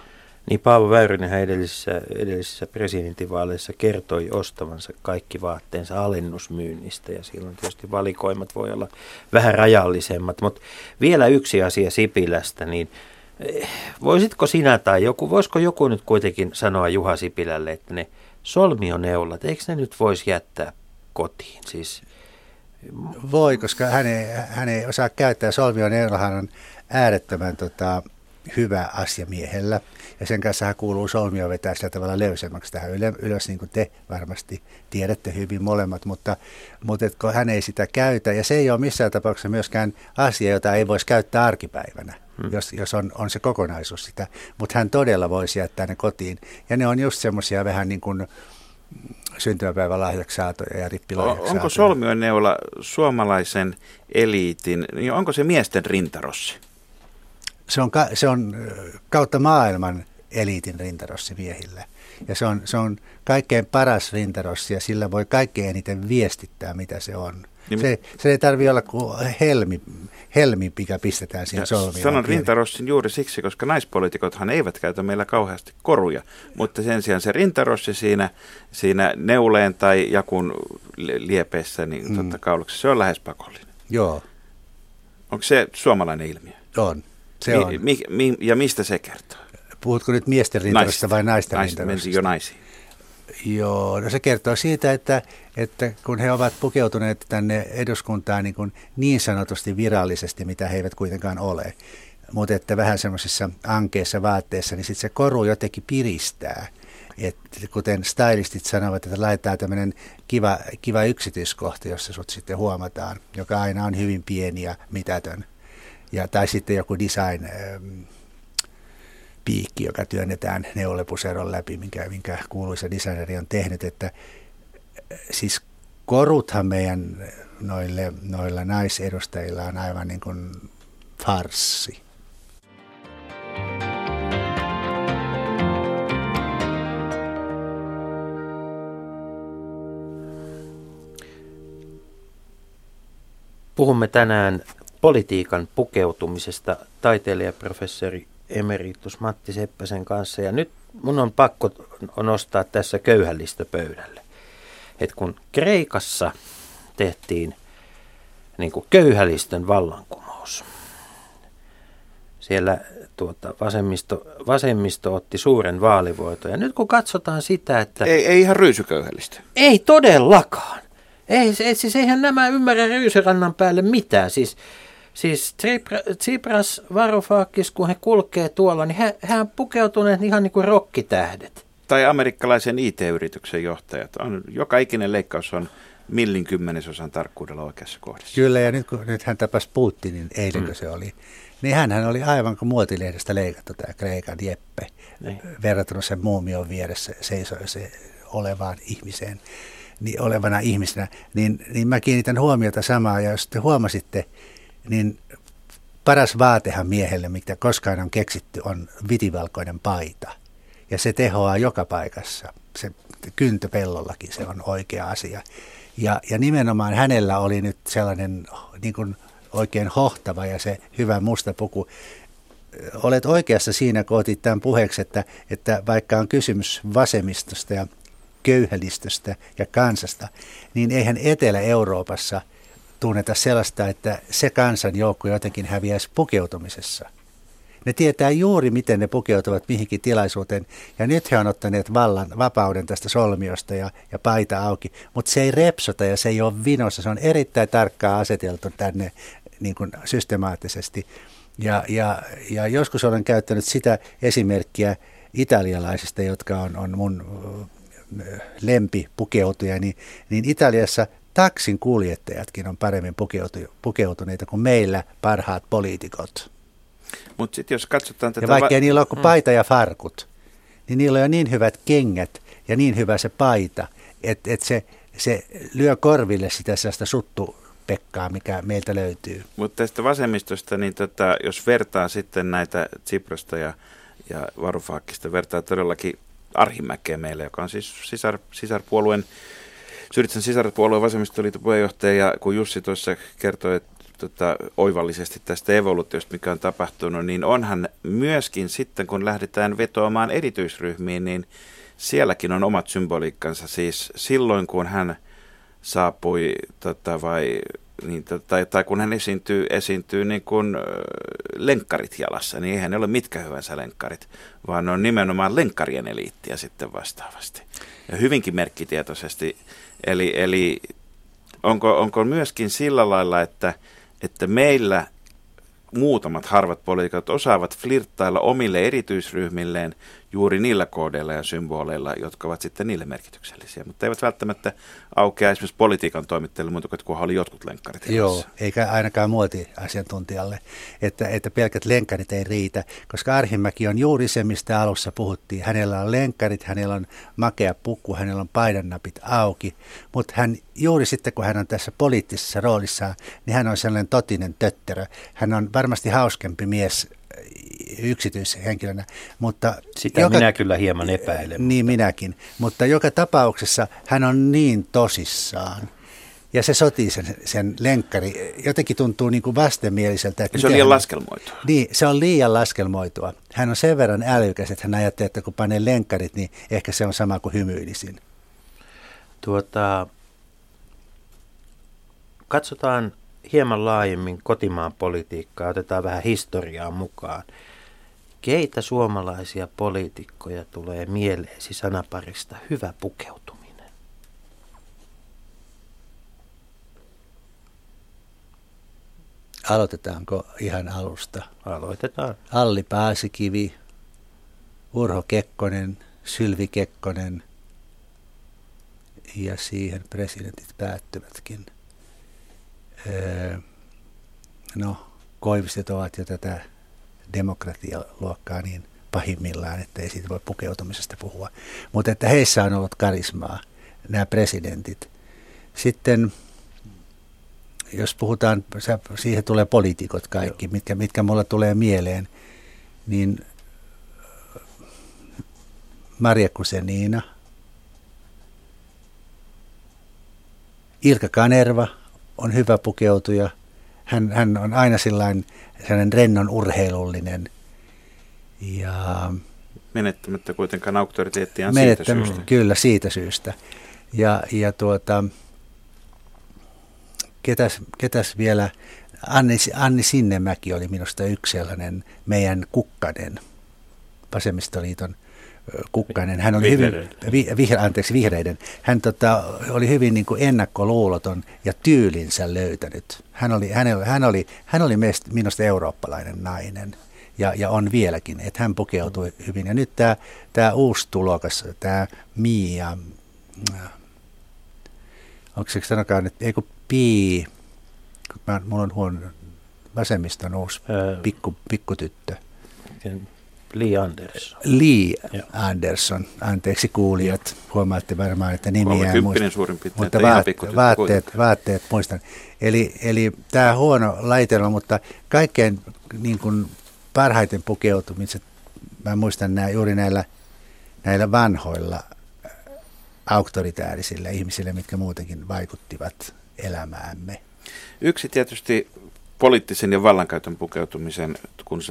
Niin Paavo Väyrynen edellisissä, edellisissä presidentinvaaleissa kertoi ostavansa kaikki vaatteensa alennusmyynnistä ja silloin tietysti valikoimat voi olla vähän rajallisemmat. Mutta vielä yksi asia Sipilästä, niin Voisitko sinä tai joku, voisiko joku nyt kuitenkin sanoa Juha Sipilälle, että ne solmioneulat, eikö ne nyt voisi jättää kotiin? Siis... Voi, koska hän ei, hän ei osaa käyttää. Solmioneulahan on äärettömän tota, hyvä asia miehellä. Ja sen kanssa hän kuuluu solmio vetää sillä tavalla löysemmäksi tähän ylös, niin kuin te varmasti tiedätte hyvin molemmat. Mutta, mutta kun hän ei sitä käytä, ja se ei ole missään tapauksessa myöskään asia, jota ei voisi käyttää arkipäivänä hmm. jos, jos on, on se kokonaisuus sitä. Mutta hän todella voisi jättää ne kotiin. Ja ne on just semmoisia vähän niin kuin syntymäpäivälahjaksi saatoja ja rippilahjaksi Onko solmioneula suomalaisen eliitin, niin onko se miesten rintarossi? Se on, ka, se on kautta maailman eliitin rintarossi miehille. Ja se on, se on kaikkein paras rintarossi ja sillä voi kaikkein eniten viestittää, mitä se on. Niin, se, se ei tarvitse olla kuin helmi, helmi, mikä pistetään siihen solmiin. Sanon rintarossin juuri siksi, koska naispoliitikothan eivät käytä meillä kauheasti koruja, mutta sen sijaan se rintarossi siinä, siinä neuleen tai jakun liepeessä, niin mm. totta kauluksessa, se on lähes pakollinen. Joo. Onko se suomalainen ilmiö? On. Se on. Mi, mi, ja mistä se kertoo? Puhutko nyt miesten rintarosta vai naisten Nais, rintarosta? jo naisiin. Joo, no se kertoo siitä, että, että kun he ovat pukeutuneet tänne eduskuntaan niin, kuin niin sanotusti virallisesti, mitä he eivät kuitenkaan ole, mutta että vähän semmoisissa ankeissa vaatteissa, niin sitten se koru jotenkin piristää. Et kuten stylistit sanovat, että laitetaan tämmöinen kiva, kiva yksityiskohta, jossa sut sitten huomataan, joka aina on hyvin pieni ja mitätön. Ja, tai sitten joku design ähm, piikki, joka työnnetään neulepuseron läpi, minkä, minkä kuuluisa designeri on tehnyt, että siis koruthan meidän noille, noilla naisedustajilla on aivan niin kuin farssi. Puhumme tänään politiikan pukeutumisesta taiteilijaprofessori emeritus Matti Seppäsen kanssa. Ja nyt mun on pakko nostaa tässä köyhällistä pöydälle. Et kun Kreikassa tehtiin niin kuin köyhälistön vallankumous, siellä tuota, vasemmisto, vasemmisto otti suuren vaalivoiton. Ja nyt kun katsotaan sitä, että... Ei, ei ihan ryysyköyhälistä. Ei todellakaan. Ei, siis eihän nämä ymmärrä ryysyrannan päälle mitään. Siis, siis Tsipras, Varoufakis, kun he kulkee tuolla, niin he, he on pukeutuneet ihan niin kuin rokkitähdet. Tai amerikkalaisen IT-yrityksen johtajat. On, joka ikinen leikkaus on millin kymmenesosan tarkkuudella oikeassa kohdassa. Kyllä, ja nyt kun nyt hän tapasi Putinin, eilen mm. se oli, niin hän oli aivan kuin muotilehdestä leikattu tämä Kreikan Jeppe, niin. verrattuna sen muumion vieressä seisoi se olevaan ihmiseen niin olevana ihmisenä, niin, niin mä kiinnitän huomiota samaa. Ja jos te huomasitte, niin paras vaatehan miehelle, mitä koskaan on keksitty, on vitivalkoinen paita. Ja se tehoaa joka paikassa. Se kyntöpellollakin se on oikea asia. Ja, ja nimenomaan hänellä oli nyt sellainen niin kuin oikein hohtava ja se hyvä musta puku. Olet oikeassa siinä, kun otit tämän puheeksi, että, että vaikka on kysymys vasemmistosta ja köyhälistöstä ja kansasta, niin eihän Etelä-Euroopassa tunneta sellaista, että se kansanjoukko jotenkin häviäisi pukeutumisessa. Ne tietää juuri, miten ne pukeutuvat mihinkin tilaisuuteen. Ja nyt he on ottaneet vallan, vapauden tästä solmiosta ja, ja paita auki. Mutta se ei repsota ja se ei ole vinossa. Se on erittäin tarkkaan aseteltu tänne niin kuin systemaattisesti. Ja, ja, ja joskus olen käyttänyt sitä esimerkkiä italialaisista, jotka on, on mun lempi pukeutuja, niin, niin Italiassa taksin kuljettajatkin on paremmin pukeutuneita kuin meillä parhaat poliitikot. Mutta sitten jos katsotaan tätä... Ja vaikka va- niillä on kuin mm. paita ja farkut, niin niillä on jo niin hyvät kengät ja niin hyvä se paita, että et se, se lyö korville sitä sellaista suttu pekkaa, mikä meiltä löytyy. Mutta tästä vasemmistosta, niin tota, jos vertaa sitten näitä Tsiprosta ja, ja Varufaakista, vertaa todellakin Arhimäkeä meille, joka on siis sisar, sisarpuolueen, Syritsen sisarpuolueen vasemmistoliiton puheenjohtaja, ja kun Jussi tuossa kertoi, että tota, oivallisesti tästä evoluutiosta, mikä on tapahtunut, niin onhan myöskin sitten, kun lähdetään vetoamaan erityisryhmiin, niin sielläkin on omat symboliikkansa. Siis silloin, kun hän saapui tota, vai niin, tai, tai kun hän esiintyy, esiintyy niin kuin lenkkarit jalassa, niin eihän ne ole mitkä hyvänsä lenkkarit, vaan ne on nimenomaan lenkkarien eliittiä sitten vastaavasti. Ja hyvinkin merkkitietoisesti. Eli, eli onko, onko myöskin sillä lailla, että, että meillä muutamat harvat poliitikot osaavat flirttailla omille erityisryhmilleen juuri niillä koodeilla ja symboleilla, jotka ovat sitten niille merkityksellisiä, mutta eivät välttämättä aukea esimerkiksi politiikan toimittajille muuta kuin, kunhan oli jotkut lenkkarit. Joo, eikä ainakaan muotiasiantuntijalle, että, että pelkät lenkkarit ei riitä, koska Arhimäki on juuri se, mistä alussa puhuttiin. Hänellä on lenkkarit, hänellä on makea pukku, hänellä on paidannapit auki, mutta hän juuri sitten, kun hän on tässä poliittisessa roolissaan, niin hän on sellainen totinen tötterö. Hän on varmasti hauskempi mies yksityishenkilönä. Mutta Sitä joka, minä kyllä hieman epäilen. Niin minäkin, mutta joka tapauksessa hän on niin tosissaan. Ja se sotii sen, sen lenkkari. Jotenkin tuntuu niin kuin vastenmieliseltä. Että se on liian laskelmoitua. Niin, se on liian laskelmoitua. Hän on sen verran älykäs, että hän ajattelee, että kun panee lenkkarit, niin ehkä se on sama kuin hymyilisin. Tuota, katsotaan hieman laajemmin kotimaan politiikkaa, otetaan vähän historiaa mukaan. Keitä suomalaisia poliitikkoja tulee mieleesi sanaparista hyvä pukeutuminen? Aloitetaanko ihan alusta? Aloitetaan. Alli Paasikivi, Urho Kekkonen, Sylvi Kekkonen ja siihen presidentit päättyvätkin. Öö, no, Koivistet ovat jo tätä demokratialuokkaa niin pahimmillaan, että ei siitä voi pukeutumisesta puhua. Mutta että heissä on ollut karismaa. nämä presidentit. Sitten jos puhutaan, siihen tulee poliitikot kaikki, mitkä, mitkä mulla tulee mieleen, niin Maria Kusenina, Ilka Kanerva on hyvä pukeutuja. Hän, hän on aina sellainen, sellainen rennon urheilullinen. Ja menettämättä kuitenkaan auktoriteettiaan siitä syystä. Kyllä, siitä syystä. Ja, ja tuota, ketäs, ketäs vielä, Anni, Anni Sinnemäki oli minusta yksi sellainen meidän kukkanen, vasemmistoliiton kukkanen. Hän oli vihreiden. hyvin, vi, vihre, anteeksi, vihreiden. Hän tota, oli hyvin niin kuin ennakkoluuloton ja tyylinsä löytänyt. Hän oli, hän, hän oli, hän oli minusta eurooppalainen nainen ja, ja on vieläkin, että hän pukeutui hyvin. Ja nyt tämä, tämä uusi tulokas, tämä Mia, onko se sanokaa nyt, ei kun Pii, mä, mulla on huono, vasemmiston uusi pikku, pikkutyttö. Lee Anderson. Lee Joo. Anderson, anteeksi kuulijat, huomaatte varmaan, että nimiä ei muista. suurin piirtein, mutta vaat, vaatteet, vaatteet muistan. Eli, eli tämä huono laitelma, mutta kaikkein niin kuin parhaiten pukeutumiset, mä muistan nämä, juuri näillä, näillä vanhoilla äh, auktoritäärisillä ihmisillä, mitkä muutenkin vaikuttivat elämäämme. Yksi tietysti poliittisen ja vallankäytön pukeutumisen kun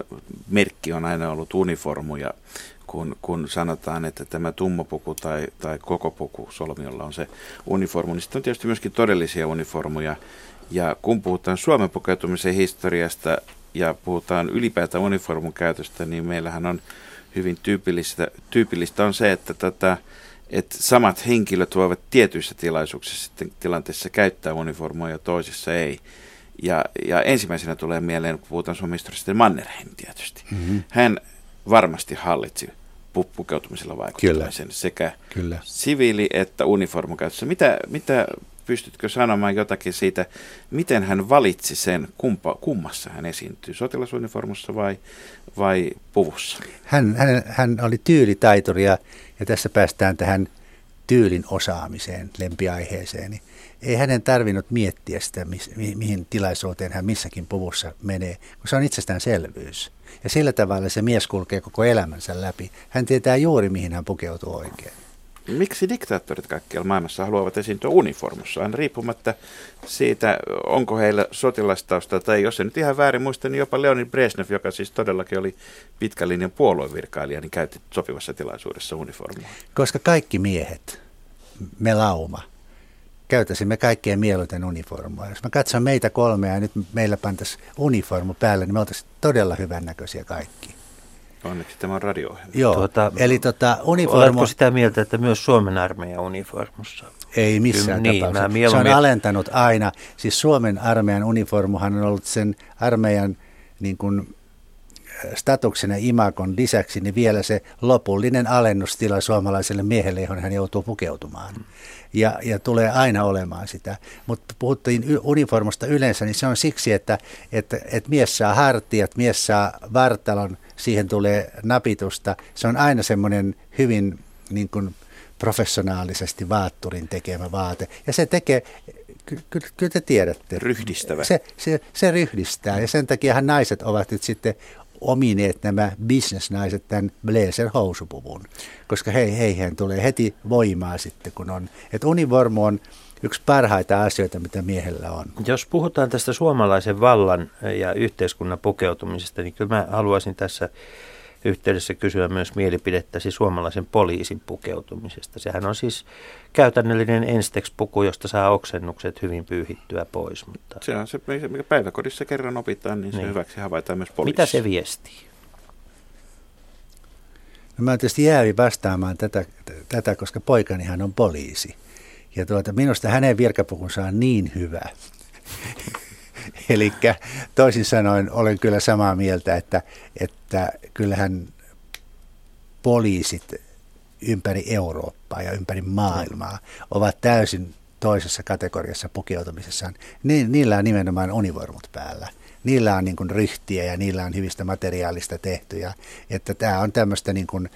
merkki on aina ollut uniformu ja kun, kun sanotaan, että tämä tummapuku tai, tai koko puku solmiolla on se uniformu, niin sitten on tietysti myöskin todellisia uniformuja. Ja kun puhutaan Suomen pukeutumisen historiasta ja puhutaan ylipäätään uniformun käytöstä, niin meillähän on hyvin tyypillistä, tyypillistä on se, että tätä, että samat henkilöt voivat tietyissä tilaisuuksissa sitten tilanteessa käyttää uniformua ja toisissa ei. Ja, ja ensimmäisenä tulee mieleen, kun puhutaan Suomen historiasta, Mannerheim tietysti. Mm-hmm. Hän varmasti hallitsi pukeutumisella vaikuttamisen Kyllä. sekä Kyllä. siviili- että uniformukäytössä. Mitä, mitä pystytkö sanomaan jotakin siitä, miten hän valitsi sen, kumpa, kummassa hän esiintyy, sotilasuniformussa vai, vai puvussa? Hän, hän, hän oli tyylitaituri ja, ja tässä päästään tähän tyylin osaamiseen, lempiaiheeseen. Niin ei hänen tarvinnut miettiä sitä, mi, mi, mihin tilaisuuteen hän missäkin puvussa menee, kun se on itsestäänselvyys. Ja sillä tavalla se mies kulkee koko elämänsä läpi. Hän tietää juuri, mihin hän pukeutuu oikein. Miksi diktaattorit kaikkialla maailmassa haluavat esiintyä uniformussaan, riippumatta siitä, onko heillä sotilastausta tai jos se nyt ihan väärin muista, niin jopa Leonid Brezhnev, joka siis todellakin oli pitkän linjan puoluevirkailija, niin käytti sopivassa tilaisuudessa uniformua. Koska kaikki miehet, me lauma, käytäisimme kaikkien mieluiten uniformua. Jos mä katson meitä kolmea ja nyt meillä pantaisiin uniformu päälle, niin me oltaisiin todella hyvännäköisiä kaikki. Onneksi tämä on radio Joo, tuota, eli tota, uniformu... Oletko sitä mieltä, että myös Suomen armeijan uniformussa? Ei missään Kyllä, niin, tapauksessa. Mieluummin... Se on alentanut aina. Siis Suomen armeijan uniformuhan on ollut sen armeijan niin kuin, statuksen ja imakon lisäksi niin vielä se lopullinen alennustila suomalaiselle miehelle, johon hän joutuu pukeutumaan. Ja, ja tulee aina olemaan sitä. Mutta puhuttiin uniformasta yleensä, niin se on siksi, että, että, että mies saa hartiat, mies saa vartalon, siihen tulee napitusta. Se on aina semmoinen hyvin niin kuin professionaalisesti vaatturin tekemä vaate. Ja se tekee, kyllä, kyllä te tiedätte. Ryhdistävä. Se, se, se ryhdistää ja sen takiahan naiset ovat nyt sitten omineet nämä bisnesnaiset tämän blazer-housupuvun, koska he, heihin tulee heti voimaa sitten, kun on. Että univormu on yksi parhaita asioita, mitä miehellä on. Jos puhutaan tästä suomalaisen vallan ja yhteiskunnan pukeutumisesta, niin kyllä mä haluaisin tässä yhteydessä kysyä myös mielipidettäsi suomalaisen poliisin pukeutumisesta. Sehän on siis käytännöllinen Enstex-puku, josta saa oksennukset hyvin pyyhittyä pois. Mutta... Se on se, mikä päiväkodissa kerran opitaan, niin se niin. hyväksi havaitaan myös poliisissa. Mitä se viestii? No mä tietysti jäävi vastaamaan tätä, tätä, koska poikanihan on poliisi. Ja tuota, minusta hänen virkapukunsa on niin hyvä. Eli toisin sanoen olen kyllä samaa mieltä, että, että kyllähän poliisit ympäri Eurooppaa ja ympäri maailmaa ovat täysin toisessa kategoriassa pukeutumisessaan. Ni, niillä on nimenomaan univormut päällä. Niillä on niin kuin ryhtiä ja niillä on hyvistä materiaalista tehtyjä. Että tämä on tämmöistä niin kuin,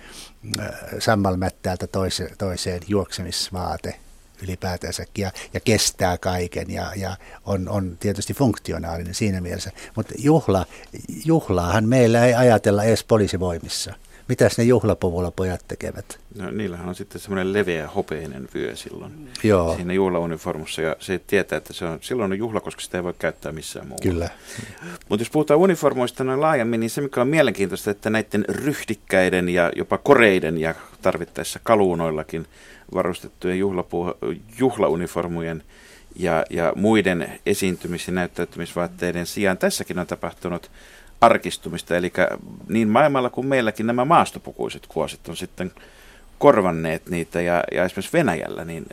äh, sammalmättäältä toise, toiseen juoksemisvaate ylipäätänsäkin ja, ja kestää kaiken ja, ja on, on tietysti funktionaalinen siinä mielessä. Mutta juhla, juhlaahan meillä ei ajatella edes poliisivoimissa. Mitäs ne juhlapuvulla pojat tekevät? No, niillähän on sitten semmoinen leveä hopeinen vyö silloin Joo. siinä juhlauniformussa ja se tietää, että se on, silloin on juhla, koska sitä ei voi käyttää missään muualla. Kyllä. Mutta jos puhutaan uniformoista noin laajemmin, niin se mikä on mielenkiintoista, että näiden ryhdikkäiden ja jopa koreiden ja tarvittaessa kaluunoillakin varustettujen juhlapu- juhlauniformujen ja, ja muiden esiintymis- ja näyttäytymisvaatteiden sijaan tässäkin on tapahtunut arkistumista, eli niin maailmalla kuin meilläkin nämä maastopukuiset kuosit on sitten korvanneet niitä, ja, ja esimerkiksi Venäjällä, niin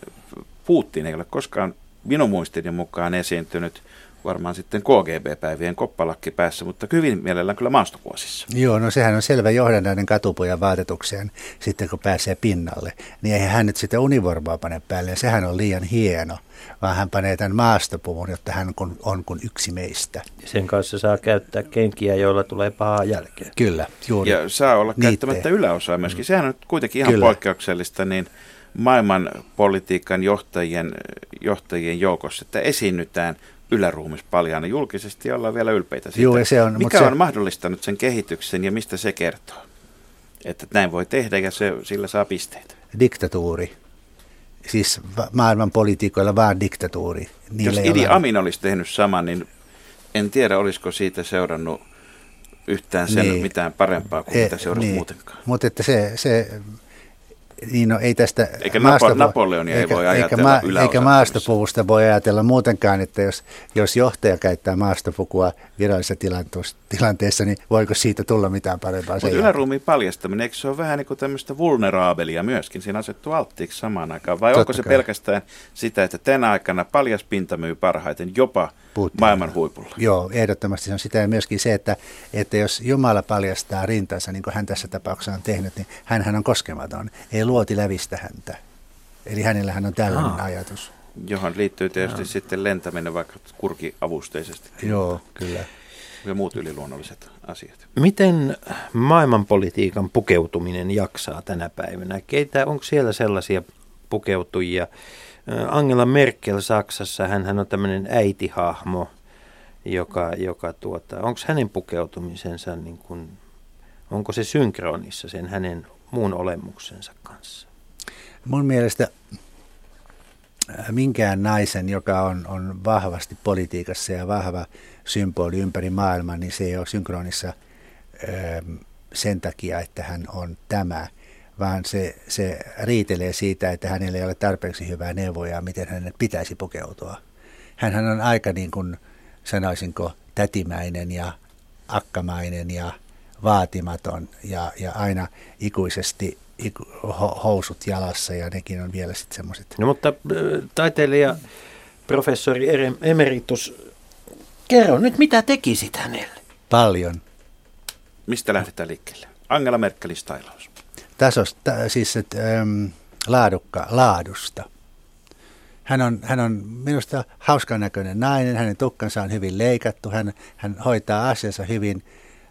Putin ei ole koskaan minun muistini mukaan esiintynyt varmaan sitten KGB-päivien koppalakki päässä, mutta hyvin mielellään kyllä maastokuosissa. Joo, no sehän on selvä johdannainen katupojan vaatetukseen sitten kun pääsee pinnalle. Niin eihän hän nyt sitä univormaa pane päälle, sehän on liian hieno, vaan hän panee tämän maastopuvun, jotta hän on, on kuin yksi meistä. Sen kanssa saa käyttää kenkiä, joilla tulee pahaa jälkeen. Kyllä, juuri. Ja saa olla Niitte. käyttämättä yläosaa myöskin. Sehän on kuitenkin ihan Kyllä. poikkeuksellista niin maailman politiikan johtajien, johtajien joukossa, että esiinnytään yläruumis paljaana julkisesti ja ollaan vielä ylpeitä siitä. Joo, se on- Mikä se- on mahdollistanut sen kehityksen ja mistä se kertoo? Että näin voi tehdä ja se, sillä saa pisteitä. Diktatuuri. Siis maailman poliitikoilla vaan diktatuuri. Jos ei Idi ole- Amin olisi tehnyt saman, niin en tiedä, olisiko siitä seurannut yhtään sen Niin. mitään parempaa kuin mitä seurasi muutenkaan. Mutta että se, se niin no, ei tästä Eikä Napo- Napoleonia ei voi ajatella eikä, eikä yläosapuvussa. maastopuvusta voi ajatella muutenkaan, että jos, jos johtaja käyttää maastopukua virallisessa tilanteessa, tilanteessa, niin voiko siitä tulla mitään parempaa Mutta yläruumiin paljastaminen, eikö se ole vähän niin kuin tämmöistä vulneraabelia myöskin? Siinä asettuu alttiiksi samaan aikaan. Vai Totta onko se kai. pelkästään sitä, että tänä aikana paljas pinta myy parhaiten jopa Putin. maailman huipulla? Joo, ehdottomasti se on sitä ja myöskin se, että, että jos Jumala paljastaa rintansa, niin kuin hän tässä tapauksessa on tehnyt, niin hän on koskematon. Ei luoti lävistä häntä. Eli hänellähän on tällainen Aa. ajatus. Johon liittyy tietysti sitten lentäminen vaikka kurkiavusteisesti Joo, kyllä. ja muut yliluonnolliset asiat. Miten maailmanpolitiikan pukeutuminen jaksaa tänä päivänä? Keitä, onko siellä sellaisia pukeutujia? Angela Merkel Saksassa, hän on tämmöinen äitihahmo, joka, joka tuota, onko hänen pukeutumisensa, niin kuin, onko se synkronissa sen hänen muun olemuksensa kanssa? Mun mielestä minkään naisen, joka on, on vahvasti politiikassa ja vahva symboli ympäri maailmaa, niin se ei ole synkronissa ähm, sen takia, että hän on tämä, vaan se, se riitelee siitä, että hänellä ei ole tarpeeksi hyvää neuvoja, miten hänen pitäisi pukeutua. Hänhän on aika niin kuin, sanoisinko, tätimäinen ja akkamainen ja vaatimaton ja, ja aina ikuisesti housut jalassa ja nekin on vielä sitten semmoiset. No mutta äh, taiteilija, professori emeritus, kerro nyt mitä tekisit hänelle? Paljon. Mistä lähdetään liikkeelle? Angela Merkelin stylaus. Tasosta, siis et, äm, laadukka, laadusta. Hän on, hän on minusta hauskan näköinen nainen, hänen tukkansa on hyvin leikattu, hän, hän hoitaa asiansa hyvin,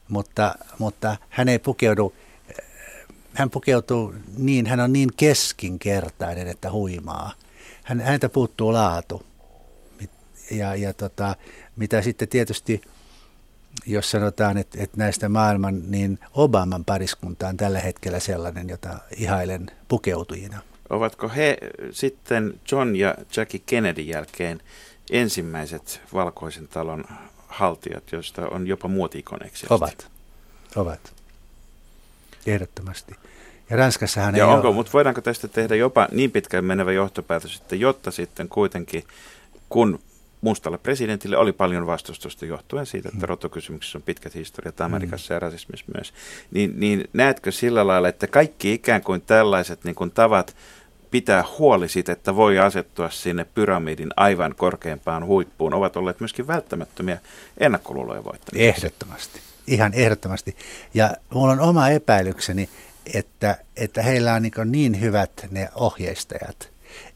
mutta, mutta hän ei pukeudu, äh, hän pukeutuu niin, hän on niin keskinkertainen, että huimaa. Hän, häneltä puuttuu laatu. Ja, ja tota, mitä sitten tietysti, jos sanotaan, että, että näistä maailman, niin Obaman pariskunta on tällä hetkellä sellainen, jota ihailen pukeutujina. Ovatko he sitten John ja Jackie Kennedy jälkeen ensimmäiset valkoisen talon haltijat, joista on jopa muotikoneksi? Ovat. Ovat. Ehdottomasti. Ja Ranskassahan Ja ei onko, ole. mutta voidaanko tästä tehdä jopa niin pitkään menevä johtopäätös, että jotta sitten kuitenkin, kun mustalle presidentille oli paljon vastustusta johtuen siitä, Mm. että rotokysymyksessä on pitkät historiat Amerikassa ja rasismissa myös, niin, niin näetkö sillä lailla, että kaikki ikään kuin tällaiset niin kuin tavat pitää huoli siitä, että voi asettua sinne pyramidin aivan korkeimpaan huippuun, ovat olleet myöskin välttämättömiä ennakkoluuloja voittamiseksi? Ehdottomasti. Ihan ehdottomasti. Ja mulla on oma epäilykseni, että, että heillä on niin, niin hyvät ne ohjeistajat,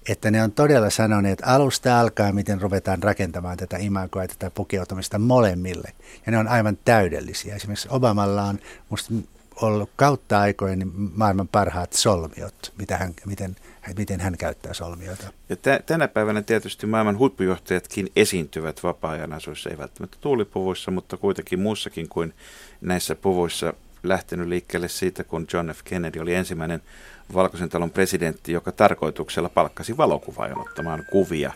että ne on todella sanoneet alusta alkaen, miten ruvetaan rakentamaan tätä imagoa ja tätä pukeutumista molemmille. Ja ne on aivan täydellisiä. Esimerkiksi Obamalla on musta ollut kautta aikojen maailman parhaat solmiot, mitä hän, miten miten hän käyttää solmiota. Ja t- tänä päivänä tietysti maailman huippujohtajatkin esiintyvät vapaa-ajan asuissa, ei välttämättä tuulipuvuissa, mutta kuitenkin muussakin kuin näissä puvuissa lähtenyt liikkeelle siitä, kun John F. Kennedy oli ensimmäinen Valkoisen talon presidentti, joka tarkoituksella palkkasi valokuvaajan ottamaan kuvia,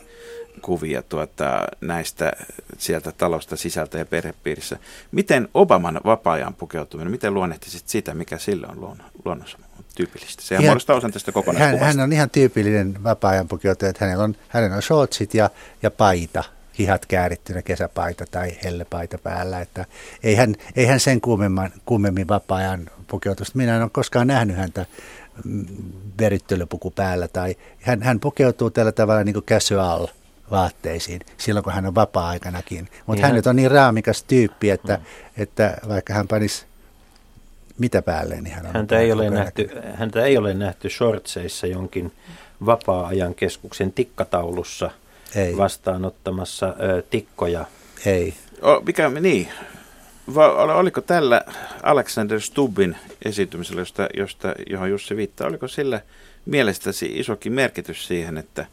kuvia tuota, näistä sieltä talosta sisältä ja perhepiirissä. Miten Obaman vapaa-ajan pukeutuminen, miten luonnehtisit sitä, mikä sillä on luon, luonnossa tyypillistä? Sehän muodostaa osan tästä kokonaiskuvasta. Hän, hän on ihan tyypillinen vapaa-ajan pukeutuja, että hänellä on, hänellä on shortsit ja, ja paita hihat käärittynä kesäpaita tai hellepaita päällä. Että ei, hän, ei hän sen kuumemmin, kuumemmin vapaa-ajan pukeutusta. Minä en ole koskaan nähnyt häntä mm, verittelypuku päällä. Tai hän, hän pukeutuu tällä tavalla niin kuin casual vaatteisiin silloin, kun hän on vapaa-aikanakin. Mutta niin hän nyt on niin raamikas tyyppi, että, mm. että vaikka hän panisi mitä päälle, niin hän on häntä ei, ole nähty, häntä ei ole nähty shortseissa jonkin vapaa-ajan keskuksen tikkataulussa – ei. vastaanottamassa ö, tikkoja. Ei. O, mikä, niin. Va, oliko tällä Alexander Stubbin esiintymisellä, josta, josta, johon Jussi viittaa, oliko sillä mielestäsi isokin merkitys siihen, että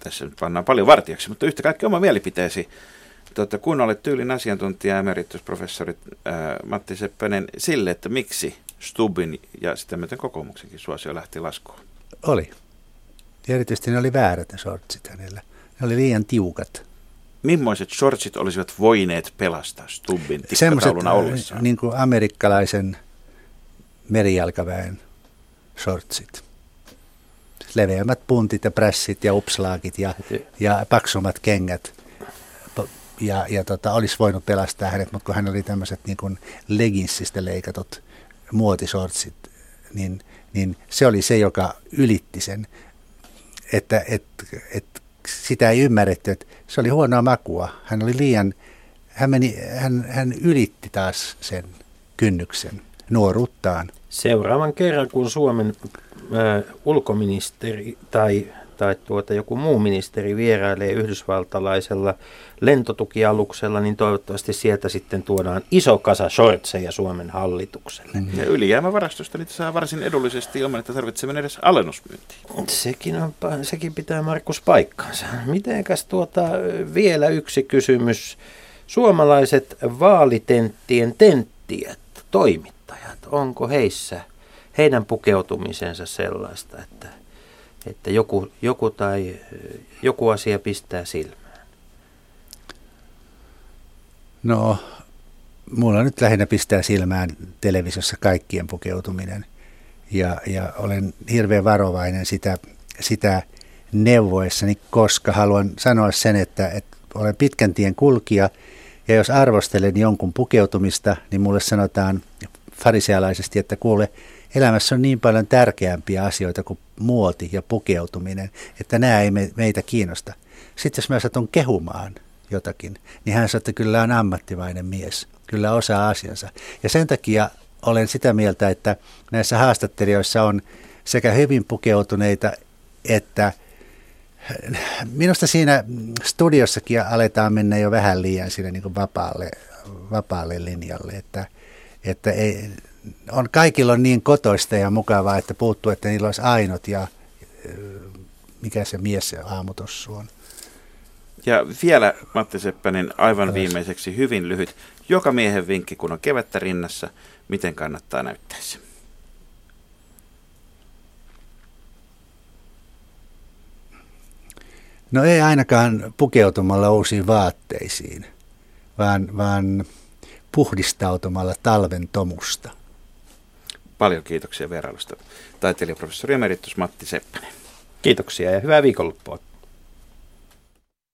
tässä nyt pannaan paljon vartijaksi, mutta yhtä kaikki oma mielipiteesi. Tuota, kun olet tyylin asiantuntija emeritusprofessori ää, Matti Seppänen sille, että miksi Stubbin ja sitten myöten kokoomuksenkin suosio lähti laskuun? Oli. Ja erityisesti ne oli väärät ne shortsit hänellä. Ne oli liian tiukat. Millaiset shortsit olisivat voineet pelastaa Stubbin tikkatauluna äh, ollessa? niin kuin amerikkalaisen merijalkaväen shortsit. Leveämmät puntit ja prässit ja upslaakit ja, ja paksummat kengät. Ja, ja tota, olisi voinut pelastaa hänet, mutta kun hän oli tämmöiset niin kuin leginsistä leikatut muotisortsit, niin, niin se oli se, joka ylitti sen että, että, että sitä ei ymmärretty, että se oli huonoa makua. Hän oli liian, hän, meni, hän, hän ylitti taas sen kynnyksen nuoruuttaan. Seuraavan kerran, kun Suomen äh, ulkoministeri tai tai tuota joku muu ministeri vierailee yhdysvaltalaisella lentotukialuksella, niin toivottavasti sieltä sitten tuodaan iso kasa shortseja Suomen hallitukselle. Ja ylijäämävarastosta niitä saa varsin edullisesti ilman, että tarvitsee mennä edes alennusmyyntiin. Sekin, on, sekin pitää Markus paikkansa. Mitenkäs tuota, vielä yksi kysymys. Suomalaiset vaalitenttien tenttijät, toimittajat, onko heissä heidän pukeutumisensa sellaista, että että joku, joku tai joku asia pistää silmään? No, mulla nyt lähinnä pistää silmään televisiossa kaikkien pukeutuminen. Ja, ja olen hirveän varovainen sitä, sitä neuvoessani, koska haluan sanoa sen, että, että olen pitkän tien kulkija ja jos arvostelen jonkun pukeutumista, niin mulle sanotaan farisealaisesti, että kuule, elämässä on niin paljon tärkeämpiä asioita kuin muoti ja pukeutuminen, että nämä ei meitä kiinnosta. Sitten jos mä satun kehumaan jotakin, niin hän sanoo, että kyllä on ammattimainen mies, kyllä osaa asiansa. Ja sen takia olen sitä mieltä, että näissä haastattelijoissa on sekä hyvin pukeutuneita että minusta siinä studiossakin aletaan mennä jo vähän liian sinne niin vapaalle, vapaalle linjalle, että, että ei, on, kaikilla on niin kotoista ja mukavaa, että puuttuu, että niillä olisi ainut ja mikä se mies se aamutossu on. Ja vielä Matti Seppänen aivan viimeiseksi hyvin lyhyt. Joka miehen vinkki, kun on kevättä rinnassa, miten kannattaa näyttää se? No ei ainakaan pukeutumalla uusiin vaatteisiin, vaan, vaan puhdistautumalla talven tomusta. Paljon kiitoksia vierailusta taiteilijaprofessori emeritus Matti Seppänen. Kiitoksia ja hyvää viikonloppua.